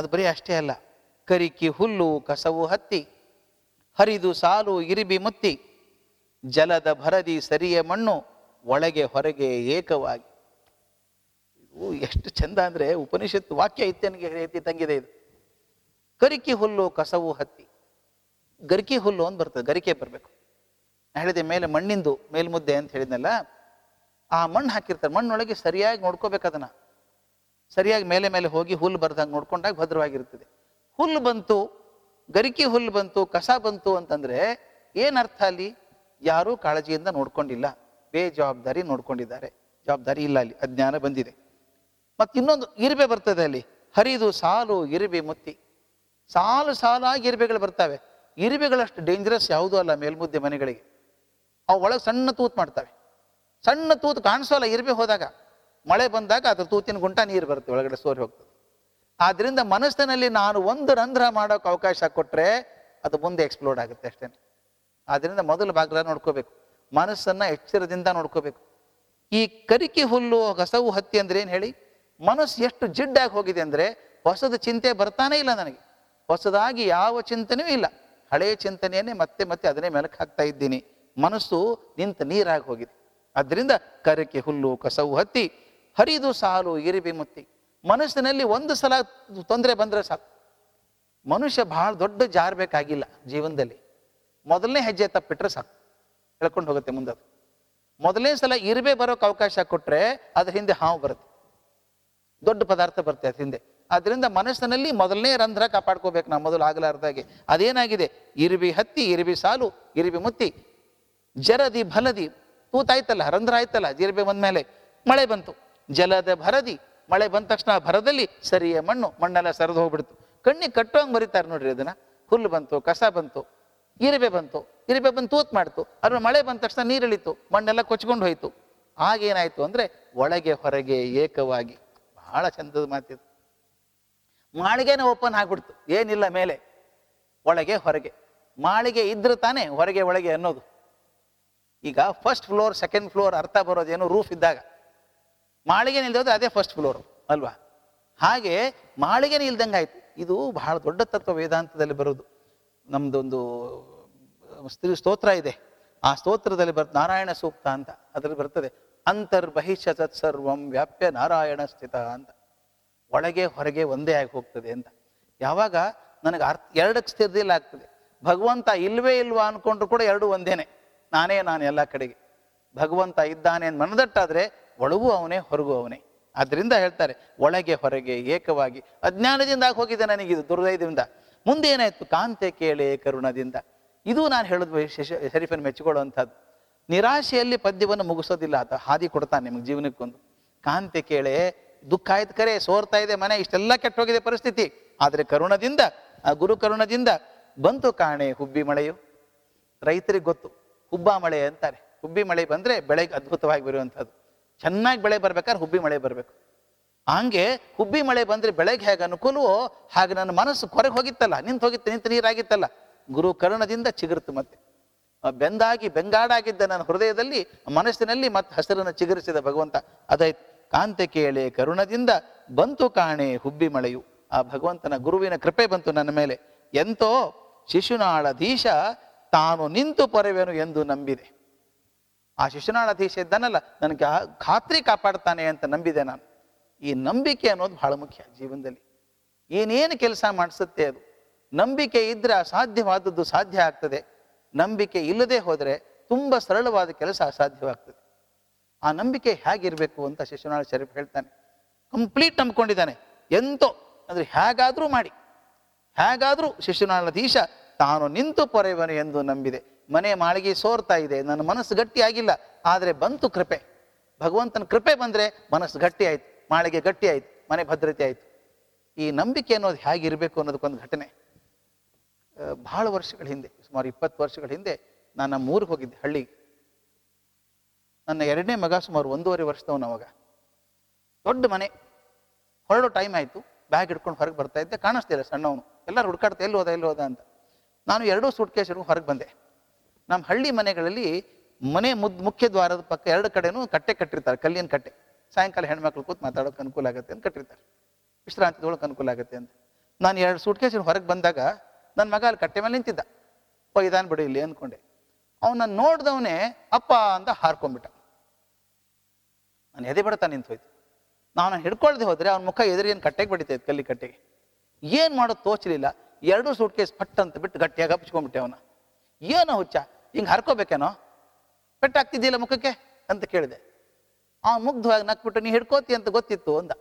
ಅದು ಬರೀ ಅಷ್ಟೇ ಅಲ್ಲ. ಕರಿಕಿ, ಹುಲ್ಲು, ಕಸವು ಹತ್ತಿ, ಹರಿದು ಸಾಲು, ಇರಿಬಿ ಮುತ್ತಿ, ಜಲದ ಭರದಿ ಸರಿಯ ಮಣ್ಣು, ಒಳಗೆ ಹೊರಗೆ ಏಕವಾಗಿ. ಇದು ಎಷ್ಟು ಚಂದ ಅಂದ್ರೆ ಉಪನಿಷತ್ತು ವಾಕ್ಯ ಇತ್ತೆನಿಗೆ ಎತ್ತಿ ತಂಗಿದೆ ಇದು. ಕರಿಕಿ, ಹುಲ್ಲು, ಕಸವು ಹತ್ತಿ. ಗರಿಕೆ, ಹುಲ್ಲು ಅಂತ ಬರ್ತದೆ, ಗರಿಕೆ ಬರಬೇಕು. ನಾ ಹೇಳಿದೆ ಮೇಲೆ ಮಣ್ಣಿಂದು ಮೇಲ್ಮುದ್ದೆ ಅಂತ ಹೇಳಿದ್ನಲ್ಲ, ಆ ಮಣ್ಣು ಹಾಕಿರ್ತಾರೆ, ಮಣ್ಣೊಳಗೆ ಸರಿಯಾಗಿ ನೋಡ್ಕೋಬೇಕು ಅದನ್ನ. ಸರಿಯಾಗಿ ಮೇಲೆ ಮೇಲೆ ಹೋಗಿ ಹುಲ್ಲು ಬರ್ದಂಗೆ ನೋಡ್ಕೊಂಡಾಗ ಭದ್ರವಾಗಿರ್ತದೆ. ಹುಲ್ಲು ಬಂತು, ಗರಿಕೆ ಹುಲ್ಲು ಬಂತು, ಕಸ ಬಂತು ಅಂತಂದ್ರೆ ಏನರ್ಥ ಅಲ್ಲಿ? ಯಾರೂ ಕಾಳಜಿಯಿಂದ ನೋಡ್ಕೊಂಡಿಲ್ಲ. ಬೇಜವಾಬ್ದಾರಿ ನೋಡ್ಕೊಂಡಿದ್ದಾರೆ. ಜವಾಬ್ದಾರಿ ಇಲ್ಲ ಅಲ್ಲಿ, ಅಜ್ಞಾನ ಬಂದಿದೆ. ಮತ್ತು ಇನ್ನೊಂದು ಇರುವೆ ಬರ್ತದೆ ಅಲ್ಲಿ. ಹರಿದು ಸಾಲು ಇರುವೆ ಮುತ್ತಿ. ಸಾಲು ಸಾಲಾಗಿ ಇರುವೆಗಳು ಬರ್ತವೆ. ಇರುವೆಗಳಷ್ಟು ಡೇಂಜರಸ್ ಯಾವುದೂ ಅಲ್ಲ ಮೇಲ್ಮುದ್ದೆ ಮನೆಗಳಿಗೆ. ಅವು ಒಳಗೆ ಸಣ್ಣ ತೂತು ಮಾಡ್ತವೆ. ಸಣ್ಣ ತೂತು ಕಾಣಿಸೋಲ್ಲ ಇರುವೆ ಹೋದಾಗ. ಮಳೆ ಬಂದಾಗ ಅದ್ರ ತೂತಿನ ಗುಂಟ ನೀರು ಬರುತ್ತೆ, ಒಳಗಡೆ ಸೋರಿ ಹೋಗ್ತದೆ. ಆದ್ರಿಂದ ಮನಸ್ಸಿನಲ್ಲಿ ನಾನು ಒಂದು ರಂಧ್ರ ಮಾಡೋಕೆ ಅವಕಾಶ ಕೊಟ್ಟರೆ ಅದು ಮುಂದೆ ಎಕ್ಸ್ಪ್ಲೋಡ್ ಆಗುತ್ತೆ ಅಷ್ಟೇ. ಆದ್ರಿಂದ ಮೊದಲು ಬಾಗ್ಲ ನೋಡ್ಕೋಬೇಕು, ಮನಸ್ಸನ್ನ ಎಚ್ಚರದಿಂದ ನೋಡ್ಕೋಬೇಕು. ಈ ಕರಿಕೆ ಹುಲ್ಲು ಕಸವು ಹತ್ತಿ ಅಂದ್ರೆ ಏನು ಹೇಳಿ? ಮನಸ್ಸು ಎಷ್ಟು ಜಿಡ್ಡಾಗಿ ಹೋಗಿದೆ ಅಂದ್ರೆ ಹೊಸದು ಚಿಂತೆ ಬರ್ತಾನೆ ಇಲ್ಲ ನನಗೆ. ಹೊಸದಾಗಿ ಯಾವ ಚಿಂತನೆಯೂ ಇಲ್ಲ. ಹಳೆಯ ಚಿಂತನೆಯನ್ನೇ ಮತ್ತೆ ಮತ್ತೆ ಅದನ್ನೇ ಮೆಲಕ್ ಹಾಕ್ತಾ ಇದ್ದೀನಿ. ಮನಸ್ಸು ನಿಂತ ನೀರಾಗಿ ಹೋಗಿದೆ. ಅದರಿಂದ ಕರಕೆ ಹುಲ್ಲು ಕಸವು ಹತ್ತಿ ಹರಿದು ಸಾಲು ಇರಿಬಿ ಮುತ್ತಿ. ಮನಸ್ಸಿನಲ್ಲಿ ಒಂದು ಸಲ ತೊಂದರೆ ಬಂದ್ರೆ ಸಾಕು. ಮನುಷ್ಯ ಭಾಳ ದೊಡ್ಡ ಜಾರ್ಬೇಕಾಗಿಲ್ಲ ಜೀವನದಲ್ಲಿ. ಮೊದಲನೇ ಹೆಜ್ಜೆ ತಪ್ಪಿಟ್ರೆ ಸಾಕು. ಹೇಳ್ಕೊಂಡು ಹೋಗುತ್ತೆ ಮುಂದೆ ಅದು ಮೊದಲನೇ ಸಲ ಇರುವೆ ಬರೋಕೆ ಅವಕಾಶ ಕೊಟ್ಟರೆ ಅದ್ರ ಹಿಂದೆ ಹಾವು ಬರುತ್ತೆ. ದೊಡ್ಡ ಪದಾರ್ಥ ಬರುತ್ತೆ ಅದ್ರ ಹಿಂದೆ. ಅದರಿಂದ ಮನಸ್ಸಿನಲ್ಲಿ ಮೊದಲನೇ ರಂಧ್ರ ಕಾಪಾಡ್ಕೋಬೇಕು ನಾವು ಮೊದಲು ಆಗಲಾರ್ದಾಗೆ. ಅದೇನಾಗಿದೆ? ಇರುಬಿ ಹತ್ತಿ, ಇರುಬಿ ಸಾಲು, ಇರುಬಿ ಮುತ್ತಿ. ಜರದಿ ಬಲದಿ ತೂತಾಯ್ತಲ್ಲ, ರಂಧ್ರ ಆಯ್ತಲ್ಲ, ಜಿರಬೆ ಬಂದ್ಮೇಲೆ ಮಳೆ ಬಂತು. ಜಲದ ಭರದಿ. ಮಳೆ ಬಂದ ತಕ್ಷಣ ಭರದಲ್ಲಿ ಸರಿಯ ಮಣ್ಣು, ಮಣ್ಣೆಲ್ಲ ಸರಿದು ಹೋಗ್ಬಿಡ್ತು. ಕಣ್ಣಿಗೆ ಕಟ್ಟೋಂಗೆ ಮರಿತಾರೆ ನೋಡ್ರಿ ಅದನ್ನ. ಹುಲ್ಲು ಬಂತು, ಕಸ ಬಂತು ಇರಿವೆ ಬಂತು ಇರುಬೆ ಬಂದು ತೂತ್ ಮಾಡ್ತು. ಅದ್ರ ಮಳೆ ಬಂದ ತಕ್ಷಣ ನೀರಿಳಿತು, ಮಣ್ಣೆಲ್ಲ ಕೊಚ್ಕೊಂಡು ಹೋಯ್ತು. ಆಗೇನಾಯ್ತು ಅಂದ್ರೆ ಒಳಗೆ ಹೊರಗೆ ಏಕವಾಗಿ. ಬಹಳ ಚಂದದ ಮಾತಿತ್ತು ಮಾಳಿಗೆನೇ ಓಪನ್ ಆಗ್ಬಿಡ್ತು. ಏನಿಲ್ಲ ಮೇಲೆ. ಒಳಗೆ, ಹೊರಗೆ. ಮಾಳಿಗೆ ಇದ್ರೆ ತಾನೇ ಹೊರಗೆ, ಒಳಗೆ ಅನ್ನೋದು. ಈಗ ಫಸ್ಟ್ ಫ್ಲೋರ್ ಸೆಕೆಂಡ್ ಫ್ಲೋರ್ ಅರ್ಥ ಬರೋದೇನು ರೂಫ್ ಇದ್ದಾಗ. ಮಾಳಿಗೆ ನಿಲ್ದೋದ್ರೆ ಅದೇ ಫಸ್ಟ್ ಫ್ಲೋರ್ ಅಲ್ವಾ? ಹಾಗೆ ಮಾಳಿಗೆ ನಿಲ್ದಂಗೆ ಆಯ್ತು. ಇದು ಬಹಳ ದೊಡ್ಡ ತತ್ವ ವೇದಾಂತದಲ್ಲಿ ಬರೋದು ನಮ್ದೊಂದು ಸ್ತ್ರೀ ಸ್ತೋತ್ರ ಇದೆ. ಆ ಸ್ತೋತ್ರದಲ್ಲಿ ಬರ್, ನಾರಾಯಣ ಸೂಕ್ತ ಅಂತ. ಅದ್ರಲ್ಲಿ ಬರ್ತದೆ ಅಂತರ್ಬಹಿಷ ತತ್ಸರ್ವಂ ವ್ಯಾಪ್ಯ ನಾರಾಯಣ ಸ್ಥಿತ ಅಂತ. ಒಳಗೆ, ಹೊರಗೆ ಒಂದೇ ಆಗಿ ಹೋಗ್ತದೆ ಅಂತ. ಯಾವಾಗ? ನನಗೆ ಅರ್ಥ, ಎರಡಕ್ಕೆ ಸ್ಥಿರದಿಲ್ಲ ಆಗ್ತದೆ. ಭಗವಂತ ಇಲ್ವೇ ಇಲ್ವಾ ಅನ್ಕೊಂಡ್ರು ಕೂಡ ಎರಡು ಒಂದೇನೆ. ನಾನೇ ನಾನು ಎಲ್ಲ ಕಡೆಗೆ. ಭಗವಂತ ಇದ್ದಾನೆ ಮನದಟ್ಟಾದ್ರೆ ಒಳಗೂ ಅವನೇ, ಹೊರಗೂ ಅವನೇ. ಆದ್ರಿಂದ ಹೇಳ್ತಾರೆ, ಒಳಗೆ ಹೊರಗೆ ಏಕವಾಗಿ. ಅಜ್ಞಾನದಿಂದ ಆಗ್ ಹೋಗಿದೆ ನನಗಿದು ದುರ್ದೈದಿಂದ ಮುಂದೆ ಏನಾಯ್ತು ಕಾಂತೆ ಕೇಳೆ ಕರುಣದಿಂದ. ಇದು ನಾನು ಹೇಳಿದ ಶರೀಫನ್ ಮೆಚ್ಚಿಕೊಳ್ಳುವಂಥದ್ದು. ನಿರಾಶೆಯಲ್ಲಿ ಪದ್ಯವನ್ನು ಮುಗಿಸೋದಿಲ್ಲ. ಅಥವಾ ಹಾದಿ ಕೊಡ್ತಾನೆ ನಿಮ್ಗೆ ಜೀವನಕ್ಕೊಂದು. ಕಾಂತೆ ಕೇಳೆ, ದುಃಖ ಆಯ್ತು ಕರೆ, ಸೋರ್ತಾ ಇದೆ ಮನೆ, ಇಷ್ಟೆಲ್ಲ ಕೆಟ್ಟೋಗಿದೆ ಪರಿಸ್ಥಿತಿ. ಆದರೆ ಕರುಣದಿಂದ, ಆ ಗುರು ಕರುಣದಿಂದ ಬಂತು ಕಾಣೆ ಹುಬ್ಬಿ ಮಳೆಯು. ರೈತರಿಗೆ ಗೊತ್ತು, ಹುಬ್ಬ ಮಳೆ ಅಂತಾರೆ. ಹುಬ್ಬಿ ಮಳೆ ಬಂದ್ರೆ ಬೆಳೆಗೆ ಅದ್ಭುತವಾಗಿ ಬರುವಂಥದ್ದು. ಚೆನ್ನಾಗಿ ಬೆಳೆ ಬರ್ಬೇಕಾದ್ರೆ ಹುಬ್ಬಿ ಮಳೆ ಬರಬೇಕು. ಹಂಗೆ ಹುಬ್ಬಿ ಮಳೆ ಬಂದ್ರೆ ಬೆಳೆಗೆ ಹೇಗೆ ಅನುಕೂಲವೋ ಹಾಗೆ ನನ್ನ ಮನಸ್ಸು ಕೊರಗೆ ಹೋಗಿತ್ತಲ್ಲ, ನಿಂತು ಹೋಗಿತ್ತು, ನಿಂತು ನೀರಾಗಿತ್ತಲ್ಲ. ಗುರು ಕರುಣದಿಂದ ಚಿಗುರ್ತು ಮತ್ತೆ. ಬೆಂದಾಗಿ, ಬೆಂಗಾಡಾಗಿದ್ದ ನನ್ನ ಹೃದಯದಲ್ಲಿ, ಮನಸ್ಸಿನಲ್ಲಿ ಮತ್ತೆ ಹಸಿರನ್ನು ಚಿಗುರಿಸಿದ ಭಗವಂತ. ಅದಾಯ್ತು. ಕಾಂತೆ ಕೇಳೆ ಕರುಣದಿಂದ ಬಂತು ಕಾಣೆ ಹುಬ್ಬಿ ಮಳೆಯು. ಆ ಭಗವಂತನ ಗುರುವಿನ ಕೃಪೆ ಬಂತು ನನ್ನ ಮೇಲೆ. ಎಂತೋ ಶಿಶುನಾಳಧೀಶ ತಾನು ನಿಂತು ಪೊರೆವೆನು ಎಂದು ನಂಬಿದೆ. ಆ ಶಿಶುನಾಳಧೀಶ ಇದ್ದಾನಲ್ಲ ನನಗೆ ಖಾತ್ರಿ ಕಾಪಾಡ್ತಾನೆ ಅಂತ ನಂಬಿದೆ ನಾನು. ಈ ನಂಬಿಕೆ ಅನ್ನೋದು ಬಹಳ ಮುಖ್ಯ ಜೀವನದಲ್ಲಿ. ಏನೇನು ಕೆಲಸ ಮಾಡಿಸುತ್ತೆ ಅದು? ನಂಬಿಕೆ ಇದ್ರೆ ಅಸಾಧ್ಯವಾದದ್ದು ಸಾಧ್ಯ ಆಗ್ತದೆ. ನಂಬಿಕೆ ಇಲ್ಲದೆ ಹೋದರೆ ತುಂಬ ಸರಳವಾದ ಕೆಲಸ ಅಸಾಧ್ಯವಾಗ್ತದೆ. ಆ ನಂಬಿಕೆ ಹೇಗಿರಬೇಕು ಅಂತ ಶಿಶುನಾಳ ಶರೀಫ್ ಹೇಳ್ತಾನೆ. ಕಂಪ್ಲೀಟ್ ನಂಬ್ಕೊಂಡಿದ್ದಾನೆ. ಎಂತೋ, ಅಂದರೆ ಹೇಗಾದರೂ ಮಾಡಿ. ಹೇಗಾದರೂ ಶಿಶುನಾಳಧೀಶ ತಾನು ನಿಂತು ಪೊರೆಯವನು ಎಂದು ನಂಬಿದೆ. ಮನೆ ಮಾಳಿಗೆ ಸೋರ್ತಾ ಇದೆ. ನನ್ನ ಮನಸ್ಸು ಗಟ್ಟಿ ಆಗಿಲ್ಲ. ಆದರೆ ಬಂತು ಕೃಪೆ. ಭಗವಂತನ ಕೃಪೆ ಬಂದ್ರೆ ಮನಸ್ಸು ಗಟ್ಟಿ ಆಯ್ತು. ಮಾಳಿಗೆ ಗಟ್ಟಿ ಆಯ್ತು. ಮನೆ ಭದ್ರತೆ ಆಯ್ತು. ಈ ನಂಬಿಕೆ ಅನ್ನೋದು ಹೇಗಿರಬೇಕು ಅನ್ನೋದಕ್ಕೊಂದು ಘಟನೆ. ಭಾಳ ವರ್ಷಗಳ ಹಿಂದೆ, ಸುಮಾರು ಇಪ್ಪತ್ತು ವರ್ಷಗಳ ಹಿಂದೆ ನಾನು ನಮ್ಮ ಊರಿಗೆ ಹೋಗಿದ್ದೆ, ಹಳ್ಳಿಗೆ. ನನ್ನ ಎರಡನೇ ಮಗ ಸುಮಾರು ಒಂದೂವರೆ ವರ್ಷದವನು ಅವಾಗ. ದೊಡ್ಡ ಮನೆ. ಹೊರಡೋ ಟೈಮ್ ಆಯಿತು. ಬ್ಯಾಗ್ ಹಿಡ್ಕೊಂಡು ಹೊರಗೆ ಬರ್ತಾ ಇದ್ದೆ. ಕಾಣಿಸ್ತಿಲ್ಲ ಸಣ್ಣವನು. ಎಲ್ಲರೂ ಹುಡ್ಕಾಡ್ತಾ, ಎಲ್ಲಿ ಹೋದ ಎಲ್ಲಿ ಹೋದ? ಅಂತ. ನಾನು ಎರಡೂ ಸೂಟ್ ಕೇಸ್ ಹಿಡ್ಕೊಂಡು ಹೊರಗೆ ಬಂದೆ. ನಮ್ಮ ಹಳ್ಳಿ ಮನೆಗಳಲ್ಲಿ ಮನೆ ಮುದ್, ಮುಖ್ಯ ದ್ವಾರದ ಪಕ್ಕ ಎರಡು ಕಡೆನೂ ಕಟ್ಟೆ ಕಟ್ಟಿರ್ತಾರೆ, ಕಲ್ಲಿನ ಕಟ್ಟೆ. ಸಾಯಂಕಾಲ ಹೆಣ್ಮಕ್ಳು ಕೂತ್ ಮಾತಾಡೋಕೆ ಅನುಕೂಲ ಆಗುತ್ತೆ ಅಂತ ಕಟ್ಟಿರ್ತಾರೆ. ವಿಶ್ರಾಂತಿ ತೊಗೊಳಕ್ಕೆ ಅನುಕೂಲ ಆಗುತ್ತೆ ಅಂತ. ನಾನು ಎರಡು ಸೂಟ್ ಕೇಸಿನ ಹೊರಗೆ ಬಂದಾಗ ನನ್ನ ಮಗ ಅಲ್ಲಿ ಕಟ್ಟೆ ಮೇಲೆ ನಿಂತಿದ್ದ. ಒಯ್ದಾನ್ ಬಿಡು ಇಲ್ಲಿ ಅಂದ್ಕೊಂಡೆ ಅವನ ನೋಡ್ದವನೇ ಅಪ್ಪ ಅಂತ ಹಾರ್ಕೊಂಡ್ಬಿಟ್ಟ. ನಾನು ಎದೆ ಬಿಡ್ತಾ ನಿಂತೋಯ್ತು ನಾನು ಹಿಡ್ಕೊಳ್ದೆ ಹೋದ್ರೆ ಅವನ ಮುಖ ಎದುರಿಗೇನು ಕಟ್ಟೆಗೆ ಬಡಿತೈತೆ ಕಲ್ಲಿ ಕಟ್ಟೆಗೆ? ಏನು ಮಾಡೋದು ತೋಚಲಿಲ್ಲ. ಎರಡೂ ಸೂಟ್ ಕೇಸ್ ಪಟ್ ಅಂತ ಬಿಟ್ಟು ಗಟ್ಟಿಯಾಗಿ ಹಪ್ಸ್ಕೊಂಡ್ಬಿಟ್ಟೆ ಅವನ. ಏನೋ ಹುಚ್ಚ. ಹಿಂಗೆ ಹರ್ಕೋಬೇಕೇನೋ? ಪೆಟ್ಟಾಗ್ತಿದ್ದಿಲ್ಲ ಮುಖಕ್ಕೆ? ಅಂತ ಕೇಳಿದೆ. ಆ ಮುಗ್ಧವಾಗಿ ನಕ್ಬಿಟ್ಟು, ನೀ ಹಿಡ್ಕೋತಿ ಅಂತ ಗೊತ್ತಿತ್ತು ಅಂದ.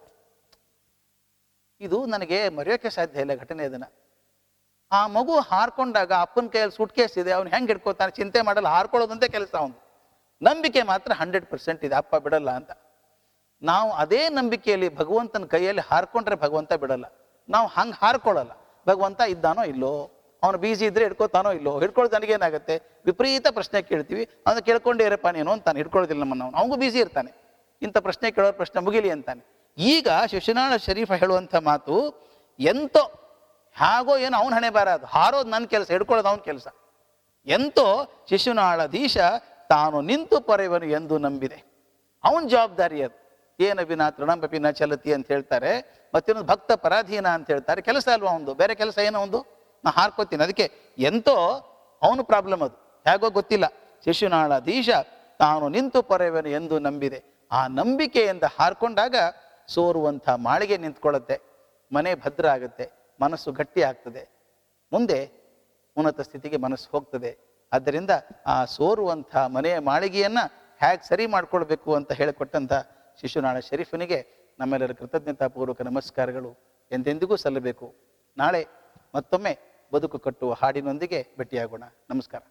ಇದು ನನಗೆ ಮರೆಯೋಕೆ ಸಾಧ್ಯ ಇಲ್ಲ ಘಟನೆ ಇದನ್ನ ಆ ಮಗು ಹಾರ್ಕೊಂಡಾಗ ಅಪ್ಪನ ಕೈಯಲ್ಲಿ ಸುಟ್ ಕೇಸ್ ಇದೆ, ಅವ್ನು ಹೆಂಗೆ ಹಿಡ್ಕೋತಾನೆ? ಚಿಂತೆ ಮಾಡಲ್ಲ ಹಾರ್ಕೊಳ್ಳೋದಂತೆ ಕೆಲಸ ಅವನು. ನಂಬಿಕೆ ಮಾತ್ರ ಹಂಡ್ರೆಡ್ ಪರ್ಸೆಂಟ್ ಇದೆ, ಅಪ್ಪ ಬಿಡಲ್ಲ ಅಂತ. ನಾವು ಅದೇ ನಂಬಿಕೆಯಲ್ಲಿ ಭಗವಂತನ ಕೈಯಲ್ಲಿ ಹಾರ್ಕೊಂಡ್ರೆ ಭಗವಂತ ಬಿಡಲ್ಲ. ನಾವು ಹಂಗೆ ಹಾರ್ಕೊಳ್ಳಲ್ಲ, ಭಗವಂತ ಇದ್ದಾನೋ ಇಲ್ಲೋ? ಅವನು ಬೀಜಿ ಇದ್ರೆ ಹಿಡ್ಕೋತಾನೋ ಇಲ್ಲೋ? ಹಿಡ್ಕೊಳ್ಳೋದು ನನಗೇನಾಗುತ್ತೆ ವಿಪರೀತ ಪ್ರಶ್ನೆ ಕೇಳ್ತೀವಿ. ಅವನು ಕೇಳ್ಕೊಂಡೇ ಇರಪ್ಪ, ನೀನು ಅಂತಾನೆ ಹಿಡ್ಕೊಳ್ಳೋದಿಲ್ಲ ನಮ್ಮನ್ನು ಅವನು. ಅವನಿಗೂ ಬೀಸಿ ಇರ್ತಾನೆ. ಇಂಥ ಪ್ರಶ್ನೆ ಕೇಳೋ ಪ್ರಶ್ನೆ ಮುಗಿಲಿ ಅಂತಾನೆ. ಈಗ ಶಿಶುನಾಳ ಶರೀಫ ಹೇಳುವಂಥ ಮಾತು ಎಂತೋ ಹಾಗೋ ಏನೋ ಅವನ ಹಣೆ ಬಾರ ಅದು. ಹಾರೋದು ನನ್ನ ಕೆಲಸ, ಹಿಡ್ಕೊಳ್ಳೋದು ಅವನ ಕೆಲಸ. ಎಂತೋ ಶಿಶುನಾಳಧೀಶ ತಾನು ನಿಂತು ಪೊರೆಯವನು ಎಂದು ನಂಬಿದೆ. ಅವನ ಜವಾಬ್ದಾರಿ ಅದು. ಏನ ವಿನ ತೃಣಂಬಪಿನ ಚಲತಿ ಅಂತ ಹೇಳ್ತಾರೆ. ಮತ್ತಿನ್ನೊಂದು ಭಕ್ತ ಪರಾಧೀನ ಅಂತ ಹೇಳ್ತಾರೆ. ಕೆಲಸ ಅಲ್ವಾ ಒಂದು ಬೇರೆ ಕೆಲಸ ಏನೋ ಒಂದು ನಾ ಹಾರ್ಕೋತೀನಿ. ಅದಕ್ಕೆ ಎಂತೋ ಅವನು ಪ್ರಾಬ್ಲಮ್ ಅದು. ಹೇಗೋ ಗೊತ್ತಿಲ್ಲ. ಶಿಶುನಾಳ ದೀಶ, ತಾನು ನಿಂತು ಪೊರೆಯವನು ಎಂದು ನಂಬಿದೆ. ಆ ನಂಬಿಕೆಯಿಂದ ಹಾರ್ಕೊಂಡಾಗ ಸೋರುವಂಥ ಮಾಳಿಗೆ ನಿಂತ್ಕೊಳ್ಳುತ್ತೆ. ಮನೆ ಭದ್ರ ಆಗುತ್ತೆ. ಮನಸ್ಸು ಗಟ್ಟಿ ಆಗ್ತದೆ. ಮುಂದೆ ಉನ್ನತ ಸ್ಥಿತಿಗೆ ಮನಸ್ಸು ಹೋಗ್ತದೆ. ಆದ್ದರಿಂದ ಆ ಸೋರುವಂಥ ಮನೆಯ ಮಾಳಿಗೆಯನ್ನ ಹೇಗೆ ಸರಿ ಮಾಡಿಕೊಳ್ಬೇಕು ಅಂತ ಹೇಳಿಕೊಟ್ಟಂಥ ಶಿಶುನಾಳ ಶರೀಫನಿಗೆ ನಮ್ಮೆಲ್ಲರ ಕೃತಜ್ಞತಾಪೂರ್ವಕ ನಮಸ್ಕಾರಗಳು. ಎಂದೆಂದಿಗೂ ಸಲ್ಲಬೇಕು. ನಾಳೆ ಮತ್ತೊಮ್ಮೆ ಬದುಕು ಕಟ್ಟುವ ಹಾಡಿನೊಂದಿಗೆ ಭೇಟಿಯಾಗೋಣ. ನಮಸ್ಕಾರ.